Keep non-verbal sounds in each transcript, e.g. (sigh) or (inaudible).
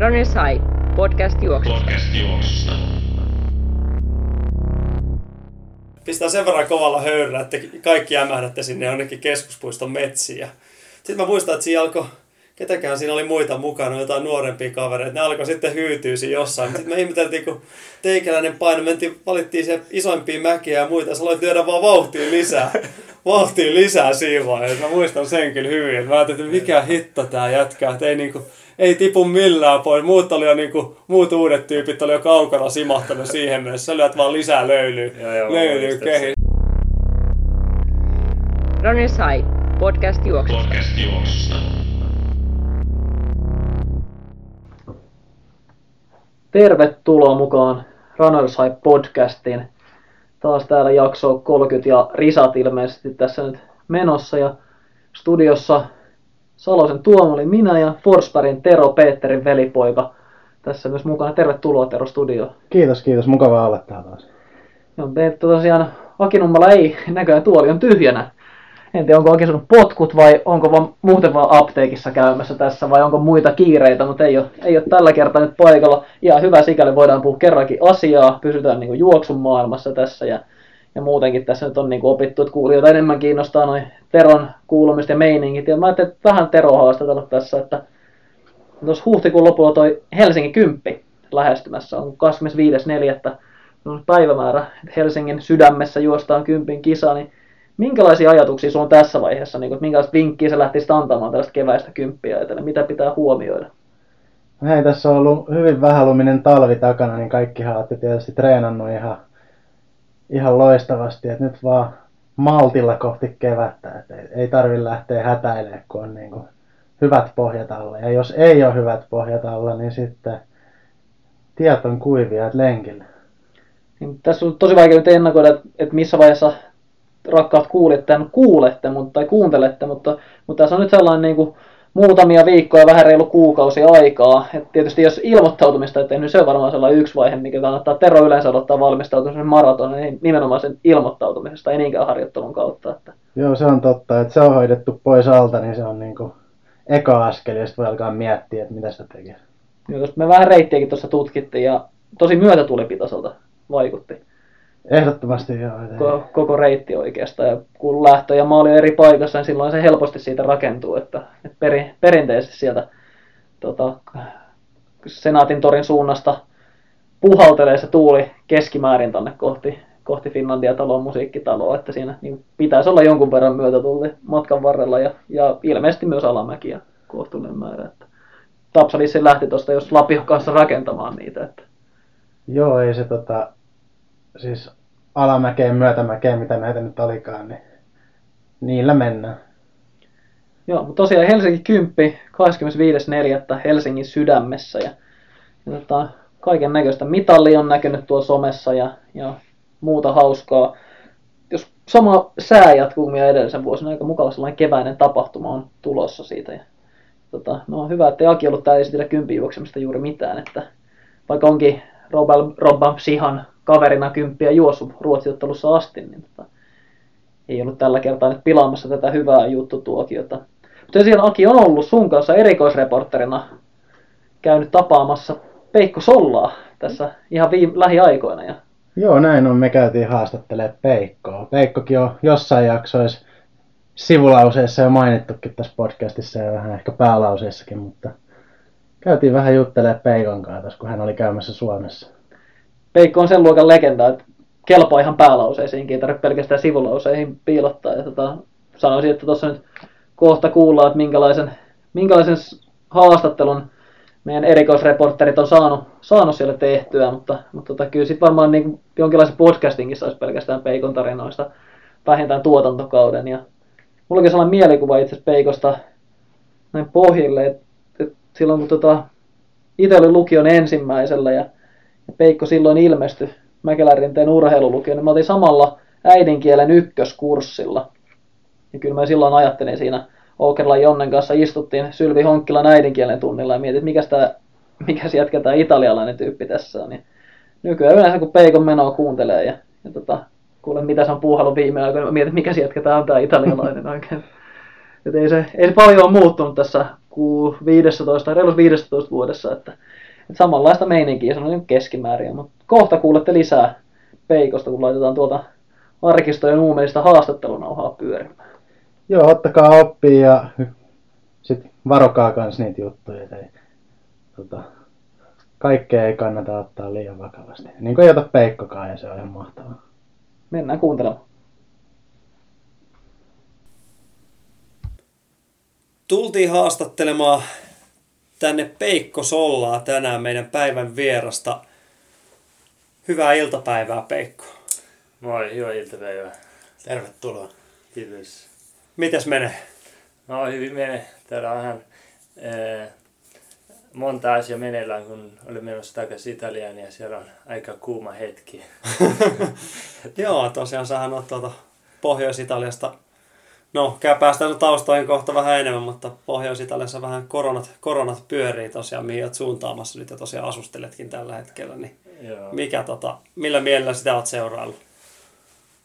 Runners High, podcast juoksusta. Podcast juoksusta. Pistää sen verran kovalla höyryllä, että kaikki jämähdätte sinne jonnekin keskuspuiston metsiin. Ja Sitten mä muistan, että siinä alkoi, ketäkään siinä oli muita mukana, jotain nuorempia kavereita, ne alkoi sitten hyytyä siinä jossain. Sitten me ihmeteltiin, kun teikäläinen paino, mentiin, valittiin se isoimpia mäkiä ja muita, sä aloit lyödä vaan vauhtia lisää. Vauhtia lisää siinä vaiheessa. Mä muistan sen kyllä hyvin. Mä ajattelin, että mikä hitto tää jätkää, että ei niinku, ei tipu millään pois. Muut, oli jo niinku, muut uudet tyypit oli jo kaukana simahtanut siihen mennessä. Sä lyöt vaan lisää löylyä, löylyä kehiin. Runners High, podcast juoksusta. Podcast juoksusta. Tervetuloa mukaan Runners High podcastiin. Taas täällä jakso 30 ja Risat ilmeisesti tässä nyt menossa ja studiossa Salosen Tuomo oli minä ja Forsbergin Tero Peterin velipoika. Tässä myös mukana. Tervetuloa Tero studioon. Kiitos, kiitos. Mukavaa olla täällä taas. Joo, tosiaan Akinummalla ei näköjään tuoli on tyhjänä. En tiedä, onko saanut potkut vai onko vaan muuten vaan apteekissa käymässä tässä vai onko muita kiireitä, mutta ei ole, ei ole tällä kertaa nyt paikalla. Ja hyvä sikäli voidaan puhua kerrankin asiaa, pysytään niin kuin juoksun maailmassa tässä ja, ja muutenkin tässä nyt on niin kuin opittu, että kuulijoita enemmän kiinnostaa noin Teron kuulumista ja meiningit. Ja mä ajattelin, että vähän Tero haastatella tässä, että tuossa huhtikuun lopulla toi Helsingin kymppi lähestymässä on 25.4. on päivämäärä, Helsingin sydämessä juostaan kympin kisa, niin minkälaisia ajatuksia sulla on tässä vaiheessa, niin kuin, että minkälaista vinkkiä sä lähtisit antamaan tällaista keväistä kymppiä ajatellen, mitä pitää huomioida? No Hei, tässä on ollut hyvin vähäluminen talvi takana, niin kaikkihan olette tietysti treenannut ihan, ihan loistavasti. Et nyt vaan maltilla kohti kevättä. Et ei, ei tarvi lähteä hätäilemään, kun on niin kuin hyvät pohjat alla. Ja jos ei ole hyvät pohjat alla, niin sitten tiet on kuivia, et lenkillä. Niin tässä on tosi vaikea nyt ennakoida, että, että missä vaiheessa rakkaat kuulijat tämän kuulette mutta, tai kuuntelette, mutta, mutta tässä on nyt sellainen niin kuin muutamia viikkoja, vähän reilu kuukausi aikaa. Et tietysti jos ilmoittautumista ei tehnyt, niin se on varmaan sellainen yksi vaihe, mikä kannattaa Tero yleensä odottaa valmistautumisen maraton, niin nimenomaan sen ilmoittautumisesta, ei niinkään harjoittelun kautta. Että Joo, se on totta, että se on hoidettu pois alta, niin se on niin kuin eka askel, ja sitten voi alkaa miettiä, että mitä sitä tekee. Tuosta me vähän reittiäkin tuossa tutkittiin ja tosi myötätulipitoiselta vaikutti Ehdottomasti joo. ei- koko, reitti oikeastaan. Ja kun lähtö ja maali on eri paikassa, niin silloin se helposti siitä rakentuu, että, että peri, perinteisesti sieltä tota, Senaatin torin suunnasta puhaltelee se tuuli keskimäärin tonne kohti, kohti Finlandia talon musiikkitaloa, että siinä niin pitäisi olla jonkun verran myötätulli matkan varrella ja, ja ilmeisesti myös alamäkiä kohtuullinen määrä. Että Tapsalissa lähti tuosta, jos Lapio kanssa rakentamaan niitä. Että Joo, ei se tota, siis alamäkeen, myötämäkeen, mitä näitä nyt olikaan, niin niillä mennään. Joo, mutta tosiaan Helsinki 10, 25.4. Helsingin sydämessä ja, ja tota, kaiken näköistä mitalli on näkynyt tuolla somessa ja, ja muuta hauskaa. Jos sama sää jatkuu kuin edellisen vuosina, aika mukava sellainen keväinen tapahtuma on tulossa siitä. Ja, tota, no on hyvä, että Aki ollut täällä esitellä kympin juoksemista juuri mitään, että vaikka onkin Robban, Robban Sihan kaverina kymppiä juossut ruotsiottelussa asti, niin tota, ei ollut tällä kertaa nyt pilaamassa tätä hyvää juttutuokiota. Mutta tosiaan Aki on ollut sun kanssa erikoisreporterina käynyt tapaamassa Peikko Sollaa tässä ihan viime, lähiaikoina. Ja Joo, näin on. Me käytiin haastattelemaan Peikkoa. Peikkokin on jossain jaksoissa sivulauseessa jo mainittukin tässä podcastissa ja vähän ehkä päälauseessakin, mutta käytiin vähän juttelemaan Peikon kanssa kun hän oli käymässä Suomessa. Peikko on sen luokan legenda, että kelpaa ihan päälauseisiinkin, ei tarvitse pelkästään sivulauseihin piilottaa. Ja tota, sanoisin, että tuossa nyt kohta kuullaan, että minkälaisen, minkälaisen haastattelun meidän erikoisreporterit on saanut, saanut siellä tehtyä, mutta, mutta tota, kyllä sitten varmaan niin jonkinlaisen podcastinkin saisi pelkästään Peikon tarinoista vähintään tuotantokauden. Ja mulla onkin sellainen mielikuva itse Peikosta näin pohjille, että, että silloin kun tota, itse olin lukion ensimmäisellä ja Peikko silloin ilmestyi Mäkelärinteen urheilulukioon, niin mä otin samalla äidinkielen ykköskurssilla. Ja kyllä mä silloin ajattelin siinä Oukerlan Jonnen kanssa istuttiin Sylvi Honkkilan äidinkielen tunnilla ja mietin, mikä mikä jätkä tää italialainen tyyppi tässä on. Niin nykyään yleensä kun Peikon menoa kuuntelee ja, ja tota, kuulen mitä se on puuhailu viime aikoina, mä mietin, mikä jätkä tää on tää italialainen (laughs) oikein. Et ei, se, ei se paljon ole muuttunut tässä ku 15, reilussa 15 vuodessa, että samanlaista meininkiä, se on niin keskimäärin, mutta kohta kuulette lisää Peikosta, kun laitetaan tuolta arkistojen uumeista haastattelunauhaa pyörimään. Joo, ottakaa oppia ja sit varokaa kans niitä juttuja. Että ei, tota, kaikkea ei kannata ottaa liian vakavasti. Niin kuin ei ota Peikkokaan ja se on ihan mahtavaa. Mennään kuuntelemaan. Tultiin haastattelemaan tänne Peikko Sollaa tänään meidän päivän vierasta. Hyvää iltapäivää Peikko. Moi, hyvää iltapäivää. Tervetuloa. Kiitos. Mites menee? No hyvin menee. Täällä on vähän äh, monta asiaa meneillään, kun olin menossa takaisin Italiaan ja siellä on aika kuuma hetki. (laughs) Joo, tosiaan sähän oot tuolta Pohjois-Italiasta. No, käy päästään taustoihin kohta vähän enemmän, mutta Pohjois-Italiassa vähän koronat, koronat pyörii tosiaan, mihin oot suuntaamassa nyt ja tosiaan asusteletkin tällä hetkellä. Niin Joo. mikä, tota, millä mielellä sitä oot seuraillut?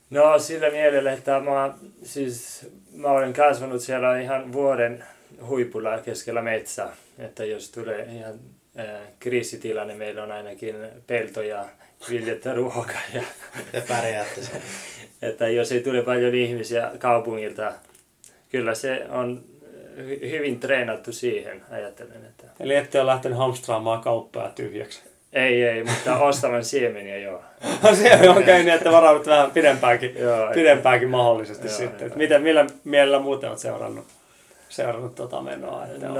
No sillä mielellä, että mä, siis, mä olen kasvanut siellä ihan vuoden huipulla keskellä metsää. Että jos tulee ihan äh, kriisitilanne, meillä on ainakin peltoja, viljettä ruokaa ja Te pärjäätte sen. (laughs) että jos ei tule paljon ihmisiä kaupungilta, kyllä se on hy- hyvin treenattu siihen, ajattelen. Että Eli ette ole lähtenyt hamstraamaan kauppaa tyhjäksi. ei, ei, mutta ostavan siemeniä joo. (laughs) Se on (laughs) käynyt niin, että varaudut vähän pidempäänkin, Joo, pidempäänkin mahdollisesti Joo, sitten. joo. Miten, millä mielellä muuten olet seurannut, seurannut tota menoa? Että on-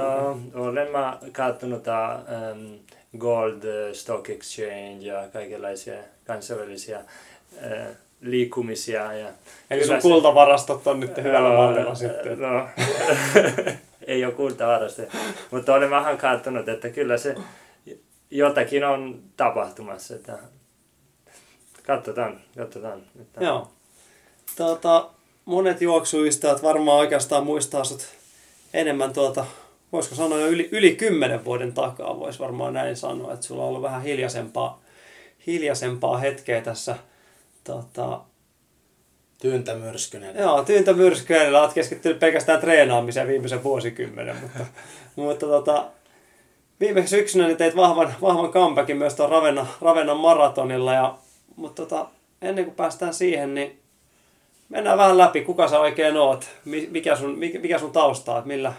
No, olen mä katsonut um, Gold eh, Stock Exchange ja kaikenlaisia kansainvälisiä äh, liikkumisia. Ja Eli sun se- kultavarastot on nyt hyvällä Joo, mallilla sitten. No, (laughs) ei ole kultavaraste. Mutta olen vähän katsonut, että kyllä se jotakin on tapahtumassa. Että katsotaan, katsotaan. Että Joo. Tota, monet juoksuystävät varmaan oikeastaan muistaa sut enemmän tuota, voisiko sanoa jo yli, yli kymmenen vuoden takaa, voisi varmaan näin sanoa, että sulla on ollut vähän hiljaisempaa, hiljaisempaa hetkeä tässä tota, Tyyntä myrskynen. Joo, tyyntä myrskyillä olet keskittynyt pelkästään treenaamiseen viimeisen vuosikymmenen, mutta, (laughs) mutta tota, viime syksynä niin teit vahvan, vahvan comebackin myös tuon Ravenna, Ravennan maratonilla, ja, mutta tota, ennen kuin päästään siihen, niin mennään vähän läpi, kuka sä oikein oot, mi- mikä sun, mikä, mikä sun tausta on, millä,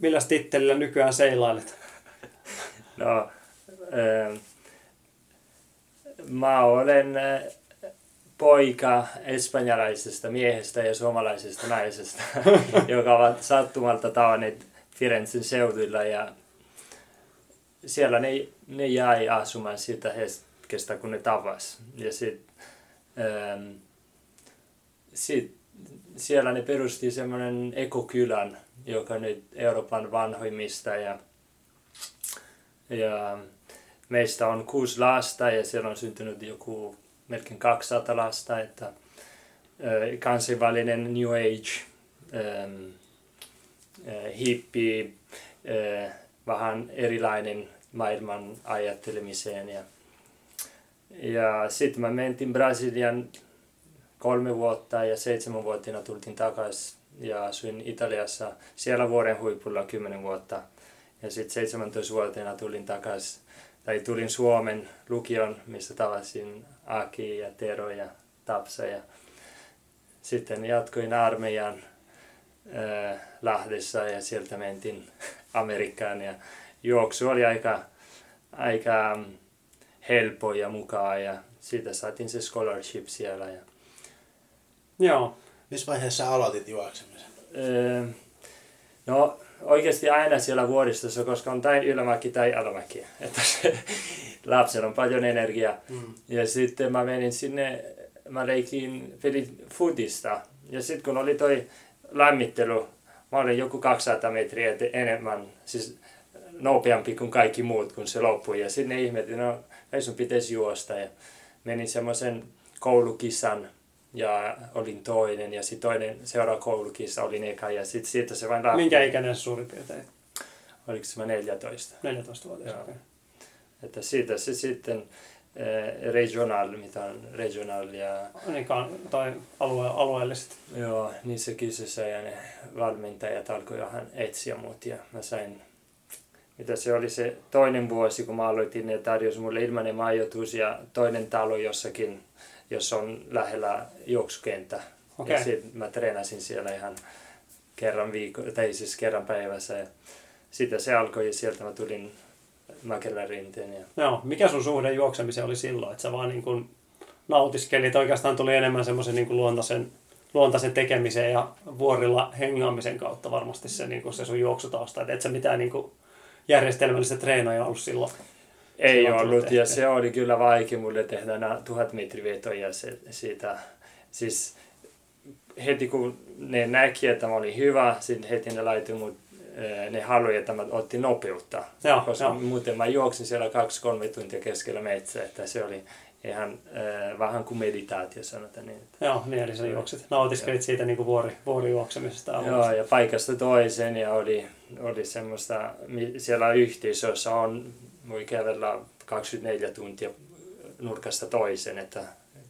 millä tittelillä nykyään seilailet. (laughs) No, äh, mä olen äh, poika espanjalaisesta miehestä ja suomalaisesta naisesta, (laughs) joka ovat sattumalta tavanneet Firenzen seuduilla ja siellä ne, ne jäi asumaan siitä hetkestä, kun ne tapas. Ja sit, ähm, sit, siellä ne perusti semmoinen ekokylän, joka nyt Euroopan vanhoimmista ja ja meistä on kuusi lasta ja siellä on syntynyt joku melkein 200 lasta, että kansainvälinen New Age, ähm, hippi, äh, vähän erilainen maailman ajattelemiseen. Ja, ja sitten mä mentiin Brasilian kolme vuotta ja seitsemänvuotiaana tultiin takaisin ja asuin Italiassa siellä vuoden huipulla kymmenen vuotta. Ja sitten 17-vuotiaana tulin takaisin, tai tulin Suomen lukion, missä tavasin Aki ja Tero ja Tapsa. Ja sitten jatkoin armeijan äh, Lahdessa ja sieltä mentiin (laughs) Amerikkaan. Ja juoksu oli aika, aika mm, helppo ja mukaan ja siitä saatiin se scholarship siellä. Ja, Joo, Missä vaiheessa aloitit juoksemisen? Öö, no oikeasti aina siellä vuoristossa, koska on tai ylämäki tai alamäki. (laughs) Että se, lapsella on paljon energiaa. Mm. Ja sitten mä menin sinne, mä leikin pelin futista. Ja sitten kun oli toi lämmittely, mä olin joku 200 metriä enemmän, siis nopeampi kuin kaikki muut, kun se loppui. Ja sinne ihmetin, no ei sun pitäisi juosta. Ja menin semmoisen koulukisan ja olin toinen ja sitten toinen seuraava koulukissa olin eka ja sitten siitä se vain lähti. minkä ikäinen suurin piirtein? Oliko se mä 14? 14-vuotias. Joo. okei. Että siitä se sitten eh, regional, mitä on regional ja Niin, tai alue, alueelliset. joo, niissä kisoissa ja ne valmentajat alkoi vähän etsiä mut ja mä sain mitä se oli se toinen vuosi, kun mä aloitin, ne tarjosi mulle ilmainen majoitus ja toinen talo jossakin, jossa on lähellä juoksukenttä. Okei. Ja sit mä treenasin siellä ihan kerran viikko, tai siis kerran päivässä. Ja sitten se alkoi ja sieltä mä tulin Mäkelän rinteen. Ja Joo, mikä sun suhde juoksemiseen oli silloin, että sä vaan niin kuin nautiskelit, oikeastaan tuli enemmän semmoisen niin kuin luontaisen, luontaisen tekemisen ja vuorilla hengaamisen kautta varmasti se, niin kuin se sun juoksutausta, että et sä mitään niin kuin järjestelmällistä treenaajaa ollut silloin. ei Silloin ollut, ja tehtyä. se oli kyllä vaikea mulle tehdä nämä tuhat metrivetoja se, siitä. Siis heti kun ne näki, että mä olin hyvä, sitten heti ne laitui mut, eh, ne haluja, että mä otin nopeutta. Joo, koska joo. muuten mä juoksin siellä kaksi-kolme tuntia keskellä metsää, että se oli ihan äh, vähän kuin meditaatio sanotaan niin. Joo, niin eli sä juoksit, nautiskelit siitä niin kuin vuori, vuorijuoksemisesta. Joo, ja paikasta toiseen ja oli, oli semmoista, siellä yhteisössä on, voi kävellä 24 tuntia nurkasta toiseen, että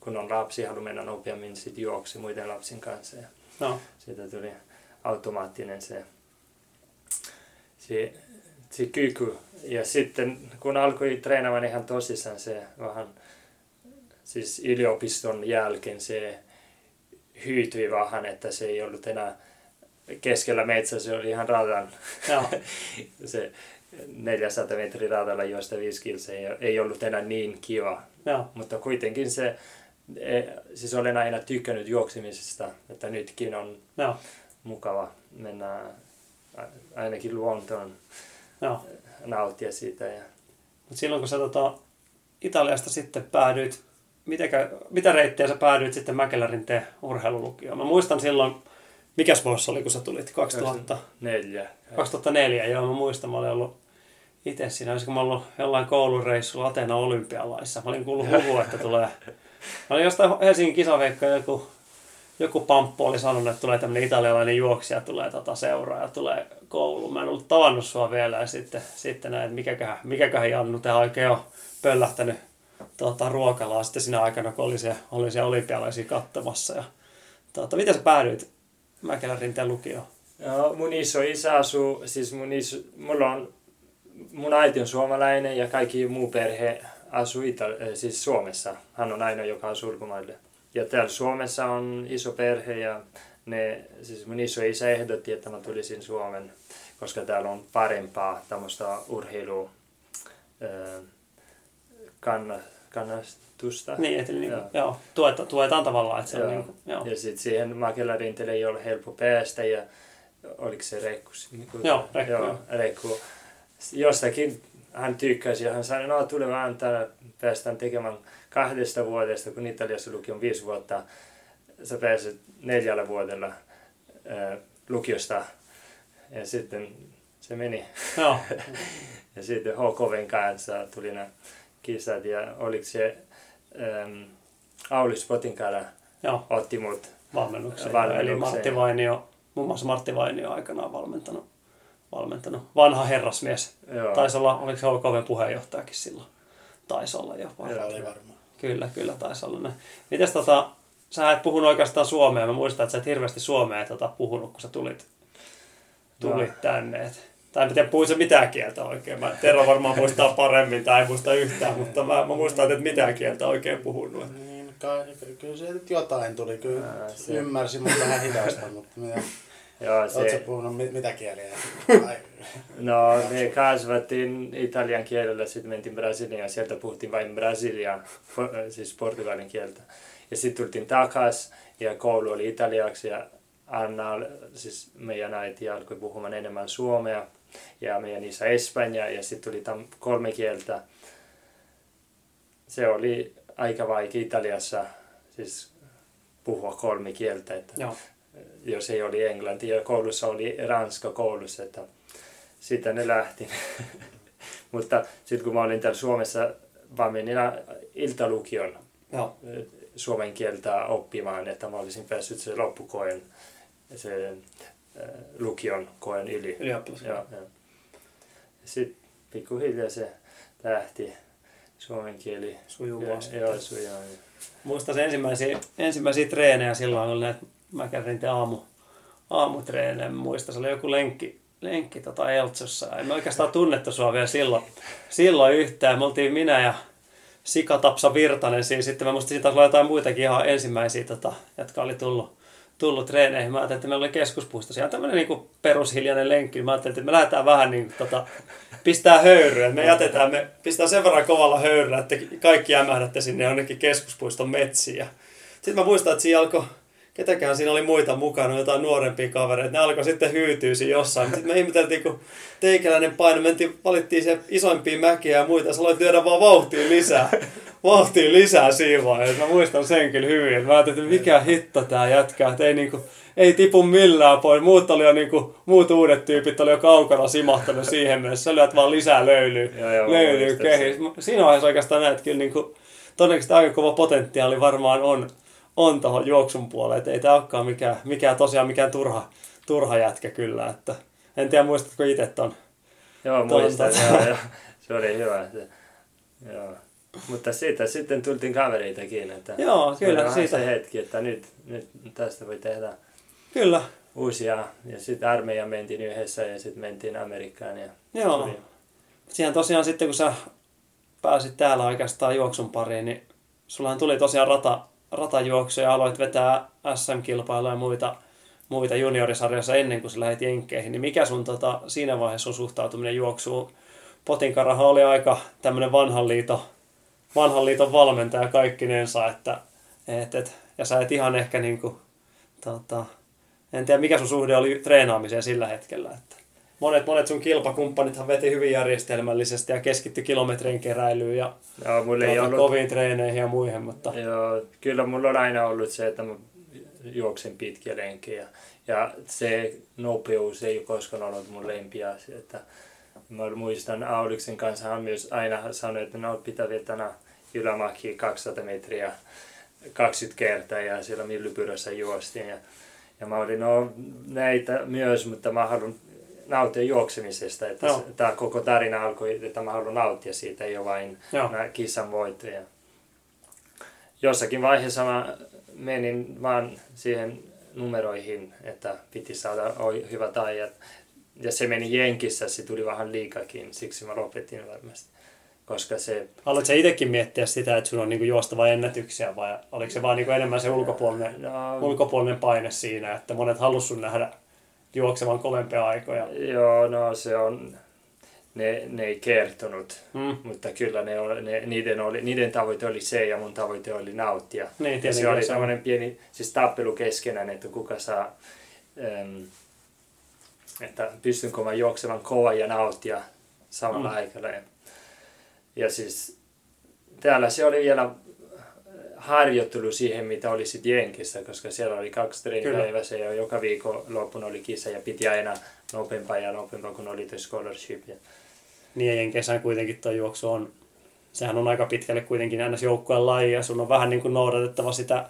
kun on lapsi haluaa mennä nopeammin, sitten juoksi muiden lapsien kanssa ja Joo, siitä tuli automaattinen se, se, se kyky. Ja sitten kun alkoi treenaamaan ihan tosissaan se vähän, siis yliopiston jälkeen se hyytyi vähän, että se ei ollut enää keskellä metsää, se oli ihan radan. joo, (laughs) se 400 metrin radalla, josta 5 kilsa ei, ollut enää niin kiva. joo, Mutta kuitenkin se, e, siis olen aina tykkännyt juoksemisesta, että nytkin on joo, mukava mennä ainakin luontoon joo. nauttia siitä. Ja, Mutta silloin kun sä tota, Italiasta sitten päädyit, mitenkä, mitä reittiä sä päädyit sitten Mäkelärinteen urheilulukioon? Mä muistan silloin, mikäs vuosi oli, kun sä tulit? 2000, neljä. 2004, joo, mä muistan, mä olin ollut itse siinä, olisiko mä ollut jollain koulureissulla Atena olympialaissa. Mä olin kuullut huhua, että tulee, mä olin jostain Helsingin kisaveikkoja joku, joku pamppu oli sanonut, että tulee tämmöinen italialainen juoksija, tulee tota seuraa ja tulee kouluun. Mä en ollut tavannut sua vielä ja sitten, sitten näin, että mikäköhän, mikäköhän Jannu tähän oikein on pöllähtänyt tota, ruokalaa sitten siinä aikana, kun oli siellä, oli siellä olympialaisia katsomassa. Ja, tota, miten sä päädyit Mäkelän rinteen lukioon? Mun iso isä asuu, siis mun iso, mulla on, mun äiti on suomalainen ja kaikki muu perhe asuu Ita- äh, siis Suomessa. Hän on ainoa, joka asuu ulkomaille. Ja täällä Suomessa on iso perhe ja ne, siis mun iso isä ehdotti, että mä tulisin Suomen, koska täällä on parempaa tämmöistä urheilu äh, kanna, kannastusta. Niin, että niin, Joo. joo. tueta, tuetaan tavallaan, että se Joo. on niin kuin, joo. Ja sitten siihen Mäkelärinteelle ei ole helppo päästä ja oliko se Rekku? Miku- Joo, Rekku, Joo, joo. Rekku. Jostakin hän tykkäsi ja hän sanoi, no tule vaan tänne, päästään tekemään kahdesta vuodesta, kun Italiassa lukio on viisi vuotta. Sä pääset neljällä vuodella ää, lukiosta ja sitten se meni. joo. (laughs) Ja sitten HKVn kanssa tuli nämä kisat ja oliko se ähm, Auli Spotinkara joo. otti mut valmennukseen. Valmennukseen. Eli Martti Vainio, muun muassa Martti Vainio aikanaan valmentanut, valmentanut. Vanha herrasmies. Joo. Taisi olla, oliko se OKV puheenjohtajakin silloin? Taisi olla jopa. Joo. oli varmaan. Kyllä, kyllä taisi olla näin. Mites tota, sä et puhunut oikeastaan suomea. Mä muistan, että sä et hirveästi suomea tota, puhunut, kun sä tulit, tulit Joo. tänne. Et, tai en tiedä, puhuit sä mitään kieltä oikein. Mä, Tero varmaan muistaa paremmin tai ei muista yhtään, mutta mä, mä muistan, että et mitään kieltä oikein puhunut. Niin, kai, kyllä se nyt jotain tuli. Kyllä Ää, se- ymmärsin, mutta vähän hidasta. Mutta mitä, Joo, se, puhunut mit, mitä kieliä? Ai, no, me kasvattiin italian kielellä, sitten mentiin Brasiliaan ja sieltä puhuttiin vain brasilia, po- siis portugalin kieltä. Ja sitten tultiin takas ja koulu oli italiaksi ja Anna, siis meidän äiti alkoi puhumaan enemmän suomea ja meidän isä espanja ja sitten tuli tam kolme kieltä. Se oli aika vaikea Italiassa siis puhua kolme kieltä, että Joo. jos ei oli englanti ja koulussa oli ranska koulussa, että siitä ne lähti. (laughs) Mutta sitten kun mä olin täällä Suomessa, mä menin iltalukion Joo. ö, suomen kieltä oppimaan, että mä olisin päässyt se loppukoen, se lukion koen yli. Joo, joo. Sitten pikkuhiljaa se lähti suomen kieli. Sujuvasti. Joo, sujuu. Muistan se ensimmäisiä, ensimmäisiä treenejä silloin, oli näitä, mä kävin te aamu, aamutreenejä. Muistan, se oli joku lenkki, lenkki tota Eltsossa. Me oikeastaan tunnettu sua vielä silloin, silloin yhtään. Me oltiin minä ja Sika Tapsa Virtanen siinä. Sitten mä muistin, siitä taisi olla jotain muitakin ihan ensimmäisiä, tota, jotka oli tullut, tullut treeneihin. Mä ajattelin, että meillä oli keskuspuisto. Siellä on tämmöinen niin perushiljainen lenkki. Mä ajattelin, että me lähdetään vähän niin tota, pistää höyryä. Me jätetään, me pistää sen verran kovalla höyryä, että kaikki jämähdätte sinne jonnekin keskuspuiston metsiin. Sitten mä muistan, että siinä alkoi, ketäkään siinä oli muita mukana, jotain nuorempia kavereita. Ne alkoi sitten hyytyä siinä jossain. Sitten me ihmeteltiin, kun teikäläinen paino, mentiin, valittiin se isoimpia mäkiä ja muita. Sä aloit lyödä vaan vauhtia lisää. Vauhtia lisää siinä vaiheessa. Mä muistan sen kyllä hyvin. Mä ajattelin, että mikä hitto tää jätkää. Että ei niinku, ei tipu millään pois. Muut oli jo niinku, muut uudet tyypit oli jo kaukana simahtanut siihen mennessä. Sä lyöt vaan lisää löylyä, löylyä kehiin. Siinä vaiheessa oikeastaan näet kyllä niinku, todennäköisesti aika kova potentiaali varmaan on, on tuohon juoksun puolelle. Että ei tää olekaan mikään, mikään tosiaan mikään turha, turha jätkä kyllä. Että, en tiedä muistatko itse ton. Joo, Ton- muistan. tota- Joo, joo. Se oli hyvä. Se, joo. Mutta siitä sitten tultiin kavereitakin. Että Joo, se kyllä vähän siitä. se hetki, että nyt, nyt tästä voi tehdä Kyllä, uusia. Ja sitten armeija mentiin yhdessä ja sitten mentiin Amerikkaan. Ja joo. tuli- Siihen tosiaan sitten kun sä pääsit täällä oikeastaan juoksun pariin, niin sullahan tuli tosiaan rata, ratajuoksuja ja aloit vetää SM-kilpailuja ja muita, muita juniorisarjoissa ennen kuin sä lähdit Jenkkeihin. Niin mikä sun tota, siinä vaiheessa sun suhtautuminen juoksuun? Potinkarahan oli aika tämmöinen vanhan liiton, vanhan liiton valmentaja kaikkinensa, että et, et, ja sä et ihan ehkä niinku, tota, en tiedä mikä sun suhde oli treenaamiseen sillä hetkellä, että monet, monet sun kilpakumppanithan veti hyvin järjestelmällisesti ja keskitty kilometrien keräilyyn ja Joo, mulla ei ollut koviin treeneihin ja muihin, mutta Joo, kyllä mulla on aina ollut se, että mä juoksen pitkiä lenkiä. Ja se nopeus ei ole koskaan ollut mun lempiasia. Että mä muistan Auliksen kanssa hän myös aina sanoi, että no pitää vetää ylämäki 200 metriä 20 kertaa ja siellä Millypyrässä juostiin. Ja, ja mä olin, no näitä myös, mutta mä haluan nauttia juoksemisesta. Että Joo. tämä koko tarina alkoi, että mä haluan nauttia siitä, ei ole vain kisan voittoja jossakin vaiheessa mä menin vaan siihen numeroihin, että piti saada hyvät ajat. Ja se meni Jenkissä, se tuli vähän liikakin, siksi mä lopetin varmasti. Koska se, aloit sä itsekin miettiä sitä, että sun on niinku juostava ennätyksiä vai oliko se vaan niinku enemmän se ulkopuolinen, no, ulkopuolinen paine siinä, että monet halus sun nähdä juoksevan kovempia aikoja? joo, no se on, ne, ne ei kertonut, Mm. mutta kyllä ne, ne, niiden, oli, niiden tavoite oli se ja mun tavoite oli nauttia. Niin, Ja se oli semmoinen pieni siis tappelu keskenään, että kuka saa, äm, että pystynkö mä juoksemaan kova ja nauttia samalla Mm. aikana. Ja, ja siis täällä se oli vielä harjoittelu siihen, mitä oli sitten Jenkissä, koska siellä oli kaksi treeniä Kyllä. päivässä ja joka viikko loppuna oli kisa ja piti aina nopeampaa ja nopeampaa, kun oli tuo scholarship. Ja, Niin ja kesän kuitenkin tuo juoksu on, sehän on aika pitkälle kuitenkin aina joukkueen laji ja sun on vähän niin kuin noudatettava sitä,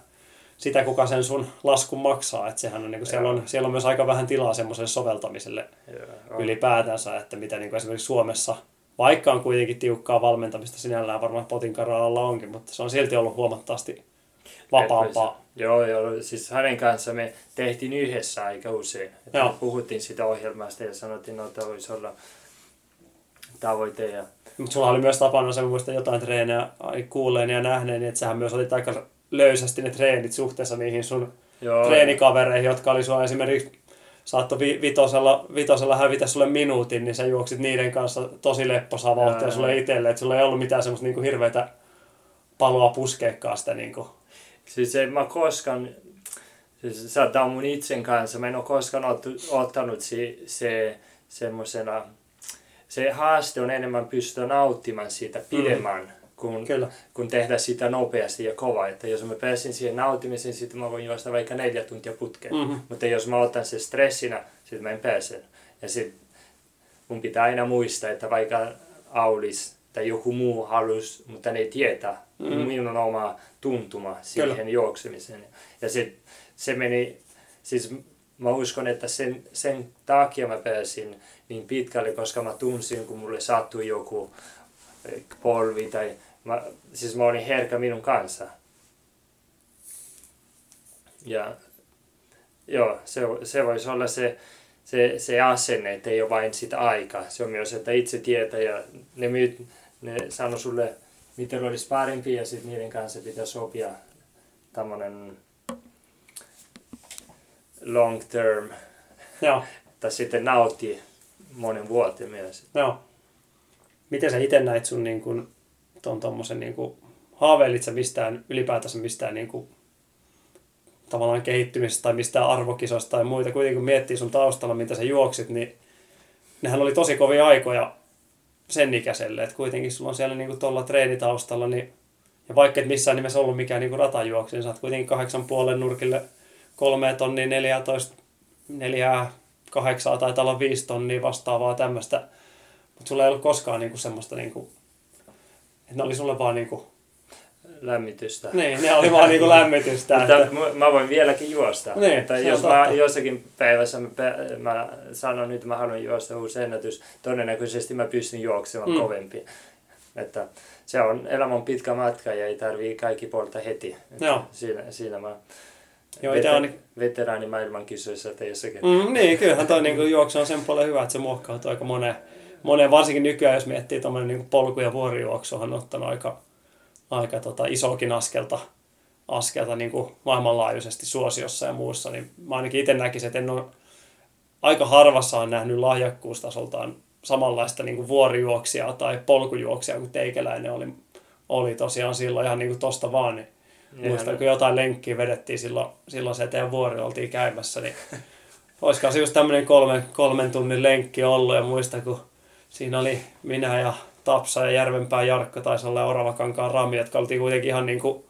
sitä kuka sen sun laskun maksaa. Että sehän on, niin kuin, siellä, on, siellä on myös aika vähän tilaa semmoiselle soveltamiselle ja, on- ylipäätänsä, että mitä niin kuin esimerkiksi Suomessa, vaikka on kuitenkin tiukkaa valmentamista sinällään varmaan potinkaralla onkin, mutta se on silti ollut huomattavasti vapaampaa. Joo, joo, siis hänen kanssa me tehtiin yhdessä aika usein. Että Joo. me puhuttiin sitä ohjelmasta ja sanottiin, että no, voisi olla tavoite. Ja, Mutta sulla oli myös tapana, se muista jotain treenejä ai, kuulleen ja nähneen, että sähän myös olit aika löysästi ne treenit suhteessa niihin sun joo, treenikavereihin, jotka oli sua esimerkiksi saattoi vi- vitosella, vitosella hävitä sulle minuutin, niin sä juoksit niiden kanssa tosi lepposaa vauhtia sulle itselle, että sulla ei ollut mitään semmoista niinku hirveätä paloa puskeekaan sitä niinku. Siis en mä koskaan, siis sä oot mun itsen kanssa, mä en ole koskaan ottu, ottanut se, se semmoisena, se haaste on enemmän pystyä nauttimaan siitä pidemmän, mm. Kun, Kyllä. kun tehdä sitä nopeasti ja kovaa. Että jos mä pääsin siihen nauttimiseen, sitten mä voin juosta vaikka neljä tuntia putkeen. Mhm. Mutta jos mä otan sen stressinä, sitten mä en pääse. Ja sit mun pitää aina muistaa, että vaikka Aulis tai joku muu halus, mutta ne ei tietä Mm. mm. minun oma tuntuma siihen Kyllä. juoksemiseen. Ja sit, se meni, siis mä uskon, että sen, sen takia mä pääsin niin pitkälle, koska mä tunsin, kun mulle sattui joku polvi tai mä, siis mä olin herkkä minun kanssa. Ja joo, se, se voisi olla se, se, se asenne, että ei ole vain sitä aikaa. Se on myös, että itse tietää ja ne, myyt, ne sanoo sulle, miten olisi parempi ja sitten niiden kanssa pitää sopia tämmöinen long term, Joo, (laughs) tai sitten nauttii monen vuoteen myös. joo. Miten sä itse näit sun niin kuin, ton tommosen niin kuin, haaveilit sä mistään, ylipäätänsä mistään niin kuin, tavallaan kehittymisestä tai mistään arvokisoista tai muita. Kuitenkin kun miettii sun taustalla, mitä sä juoksit, niin nehän oli tosi kovia aikoja sen ikäiselle. Että kuitenkin sulla on siellä niin tuolla treenitaustalla, niin, ja vaikka et missään nimessä ollut mikään niin ratajuoksi, niin sä oot kuitenkin kahdeksan puolen nurkille kolme tonnia, 14, neljää, kahdeksaa tai olla viisi tonnia vastaavaa tämmöistä. Mutta sulla ei ollut koskaan niinku semmoista, niinku, että ne oli sulle vaan niinku, Lämmitystä. niin, ne oli vaan niinku lämmitystä. Mutta Että, mä- voin vieläkin juosta. Niin, on jos mä jossakin päivässä mä, mä sanon nyt, että mä haluan juosta uusi ennätys, todennäköisesti mä pystyn juoksemaan Mm. kovempi. Että se on elämän pitkä matka ja ei tarvii kaikki polta heti. Että Joo. Siinä, siinä mä Joo, ite on- veteraani maailmankisoissa tai jossakin. mm, niin, kyllähän toi niinku juoksu on sen puolen hyvä, että se muokkautuu aika moneen, moneen varsinkin nykyään, jos miettii tuommoinen niinku polku- ja vuorijuoksuhan on ottanut aika, aika tota, isokin askelta, askelta niin kuin maailmanlaajuisesti suosiossa ja muussa, niin mä ainakin itse näkisin, että en ole aika harvassa on nähnyt lahjakkuustasoltaan samanlaista niin kuin vuorijuoksijaa tai polkujuoksijaa kuin teikäläinen oli, oli tosiaan silloin ihan niin kuin tosta vaan. Niin Ihan- muistan, kun jotain lenkkiä vedettiin silloin, silloin se teidän vuori oltiin käymässä, niin (laughs) olisikohan se just tämmöinen kolmen, kolmen tunnin lenkki ollut ja muistan, kun siinä oli minä ja Tapsa ja Järvenpää Jarkko taisi olla ja Oravakankaan Rami, jotka oltiin kuitenkin ihan niin kuin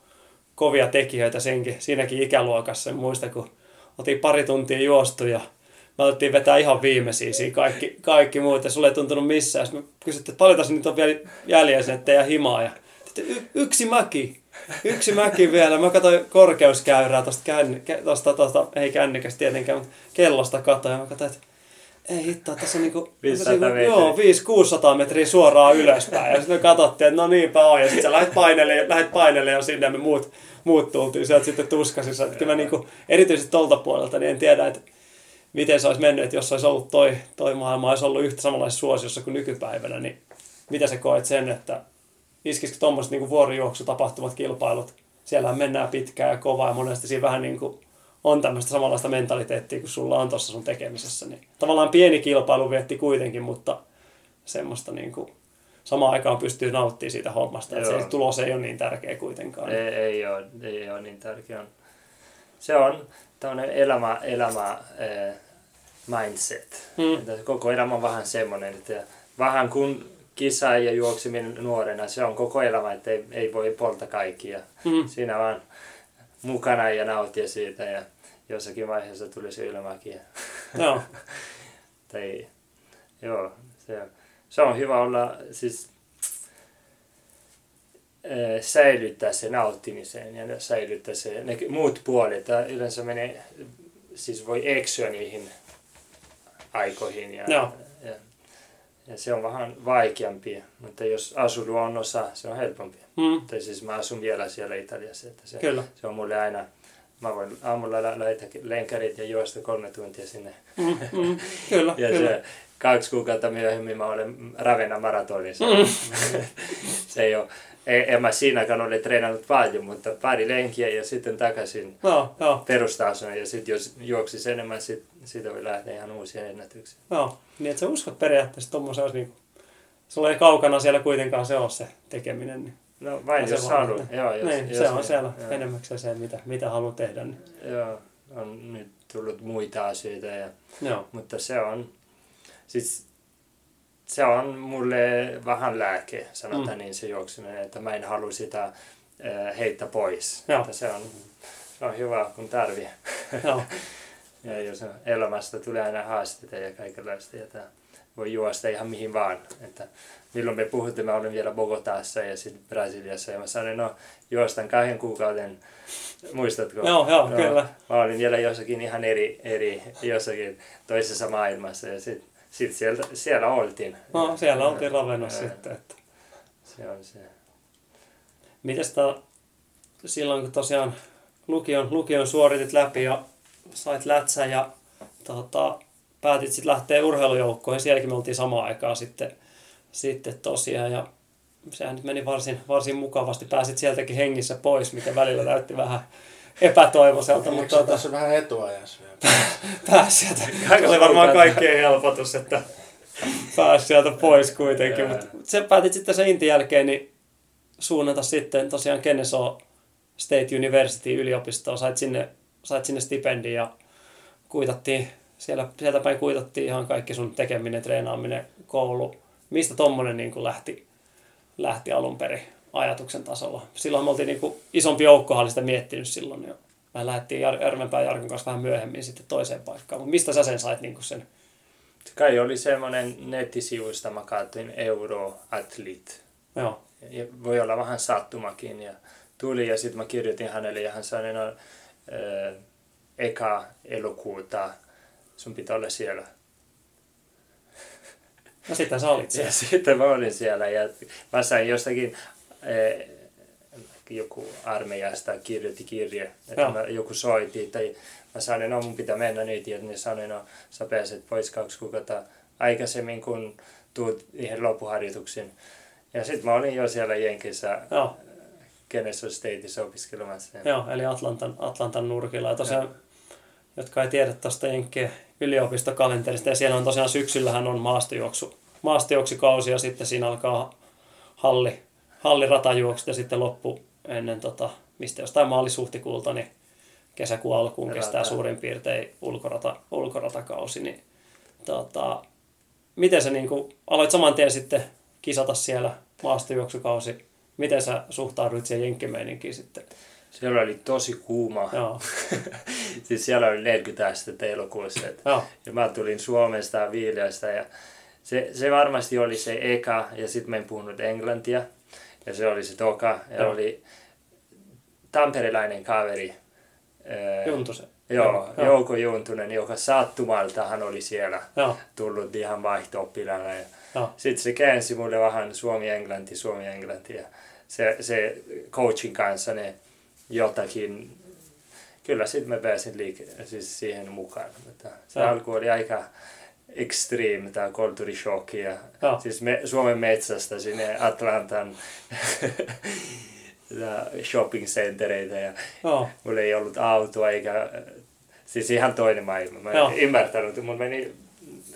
kovia tekijöitä senkin, siinäkin ikäluokassa. En muista, kun oltiin pari tuntia juostu ja me alettiin vetää ihan viimeisiä siinä kaikki, kaikki muut ja sulle ei tuntunut missään. Sitten me kysyttiin, että paljon tässä nyt on vielä jäljellä sinne teidän himaa ja yksi mäki, yksi mäki vielä. Mä katsoin korkeuskäyrää tosta, känny, kä- tosta, tosta, ei kännykästä tietenkään, mutta kellosta katsoin ja mä katsoin, että ei hitto, tässä on niinku, 500 niinku, metriä. joo, 500-600 metriä suoraan ylöspäin. Ja sitten me katsottiin, että no niinpä on. Ja sitten sä lähdet painelemaan, lähdet painelemaan ja sinne me muut, muut tultiin sieltä sitten tuskasissa. Että kyllä mä niinku, erityisesti tolta puolelta, niin en tiedä, että miten se olisi mennyt, että jos olisi ollut toi, toi maailma, olisi ollut yhtä samanlaisessa suosiossa kuin nykypäivänä, niin mitä sä koet sen, että iskisikö tuommoiset niin vuorijuoksutapahtumat, kilpailut, siellähän mennään pitkään ja kovaa ja monesti siinä vähän niin kuin on tämmöistä samanlaista mentaliteettia kuin sulla on tuossa sun tekemisessä. Niin tavallaan pieni kilpailu vietti kuitenkin, mutta semmoista niin kuin samaan aikaan pystyy nauttimaan siitä hommasta. Että se tulos ei ole niin tärkeä kuitenkaan. Ei, ei, ole, ei ole niin tärkeä. Se on tämmöinen elämä, elämä eh, mindset. Mm. Että koko elämä on vähän semmoinen, että vähän kun kisa ja juokseminen nuorena, se on koko elämä, että ei, ei voi polta kaikkia. Mm. Siinä vaan mukana ja nauttia siitä ja jossakin vaiheessa tuli se ylämäki. (laughs) Joo. (laughs) tai, joo, se, se on hyvä olla, siis eh, säilyttää se nauttimiseen ja säilyttää se, ne muut puolet. Yleensä menee, siis voi eksyä niihin aikoihin ja, Joo. ja, ja, se on vähän vaikeampi, mutta jos asuu luonnossa, se on helpompi. Mm. Tai siis mä asun vielä siellä Italiassa, että se, Kyllä. se on mulle aina, mä voin aamulla laittaa lenkarit ja juosta kolme tuntia sinne. Mm. Mm. (laughs) Kyllä, Ja kyllä. se kaksi kuukautta myöhemmin mä olen Ravenna maratonissa. Mm. (laughs) se ei ole, ei, en mä siinäkään ole treenannut paljon, mutta pari lenkiä ja sitten takaisin Joo, joo, perustasoon. Ja sitten jos juoksisi enemmän, sit, siitä voi lähteä ihan uusia ennätyksiä. joo. Niin että sä uskot periaatteessa tuommoisen olisi niin sulla ei kaukana siellä kuitenkaan se ole se tekeminen. Niin, No vain Ja se jos haluaa. että- Joo, jos, niin jos, se on siellä joo. enemmäkseen se, mitä, mitä haluat tehdä. Niin. Joo, on nyt tullut muita asioita ja Joo, Mutta se on, siis se on mulle vähän lääke, sanotaan Mm. niin se juokseminen, että mä en halua sitä äh, heittää pois. Joo. Että se on, se on hyvä, kun tarvii. joo, (laughs) ja jos elämästä tulee aina haasteita ja kaikenlaista, että voi juosta ihan mihin vaan. Että milloin me puhuttiin, mä olin vielä Bogotassa ja sitten Brasiliassa ja mä sanoin, no juostan kahden kuukauden, muistatko? Joo, joo, no, kyllä. Mä olin vielä jossakin ihan eri, eri jossakin toisessa maailmassa ja sitten sit sieltä, siellä oltiin. no siellä oltiin Ravennossa sitten. Että. Se on se. Miten sitä silloin, kun tosiaan lukion, lukion suoritit läpi ja sait lätsä ja tota, päätit sitten lähteä urheilujoukkoon, sielläkin me oltiin samaan aikaan sitten, sitten tosiaan ja sehän nyt meni varsin, varsin mukavasti. Pääsit sieltäkin hengissä pois, mikä välillä näytti vähän epätoivoiselta, Eikö mutta se tota, tässä vähän etuajassa vielä? (laughs) pääsi sieltä. (laughs) Se oli varmaan kaikkein helpotus, että (laughs) pääsi sieltä pois kuitenkin. Mutta se päätit sitten sen Intin jälkeen niin suunnata sitten tosiaan Kennesaw State University yliopistoon. Sait sinne, sait sinne stipendin ja kuitattiin, siellä, sieltä päin kuitattiin ihan kaikki sun tekeminen, treenaaminen, koulu. Mistä tommonen niin kuin lähti, lähti alun perin ajatuksen tasolla? Silloin me oltiin niin kuin isompi joukkohan sitä miettinyt silloin jo. Me lähdettiin Jar- Järvenpään Jarkon kanssa vähän myöhemmin sitten toiseen paikkaan. Mutta mistä sä sen sait niin kuin sen? Se kai oli semmoinen nettisivuista, mä katsoin Euroathlete. Joo, Ja voi olla vähän sattumakin. Ja tuli ja sitten mä kirjoitin hänelle ja hän sanoi, no, eka elokuuta sun pitää olla siellä. no sitten sä olit Ja siellä. sitten mä olin siellä ja mä sain jostakin eh, joku armeijasta kirjoitti kirje, että Joo. mä, joku soitti, tai mä sanoin, no mun pitää mennä nyt, ja ne sanoi, no sä pääset pois kaksi kuukautta aikaisemmin, kun tuut ihan loppuharjoituksiin. Ja sitten mä olin jo siellä Jenkissä Joo, Kennesaw Stateissa opiskelemassa. joo, eli Atlantan, Atlantan nurkilla. Ja tosiaan, jotka ei tiedä tuosta Jenkkien yliopistokalenterista, ja siellä on tosiaan syksyllähän on maastojuoksu, maastojuoksukausi, ja sitten siinä alkaa halli, halliratajuokset, ja sitten loppu ennen, tota, mistä jostain maalis-huhtikuulta, niin kesäkuun alkuun Rata. kestää suurin piirtein ulkorata, ulkoratakausi. Niin, tota, miten sä niin kuin, aloit saman tien sitten kisata siellä maastojuoksukausi? Miten sä suhtauduit siihen jenkkimeininkiin sitten? Siellä oli tosi kuuma. Joo, (laughs) siis siellä oli 40 astetta elokuussa. että- joo, Ja mä tulin Suomesta Viileästä ja se, se varmasti oli se eka ja sitten mä en puhunut englantia. Ja se oli se toka ja Joo. oli tamperilainen kaveri. ää, Juntusen. Joo, Joo. Jouko Juntunen, joka sattumalta hän oli siellä Joo, tullut ihan. Ja joo, sitten se käänsi mulle vähän suomi-englanti, suomi-englanti ja se, se coachin kanssa ne jotakin, kyllä sitten mä pääsin liike, siis siihen mukaan. Mutta se Joo. alku oli aika extreme tämä kulttuurishokki ja Joo. siis me, Suomen metsästä sinne Atlantan (laughs) shopping centereitä ja joo, mulla ei ollut autoa eikä, siis ihan toinen maailma. Mä Joo. en ymmärtänyt, mulla meni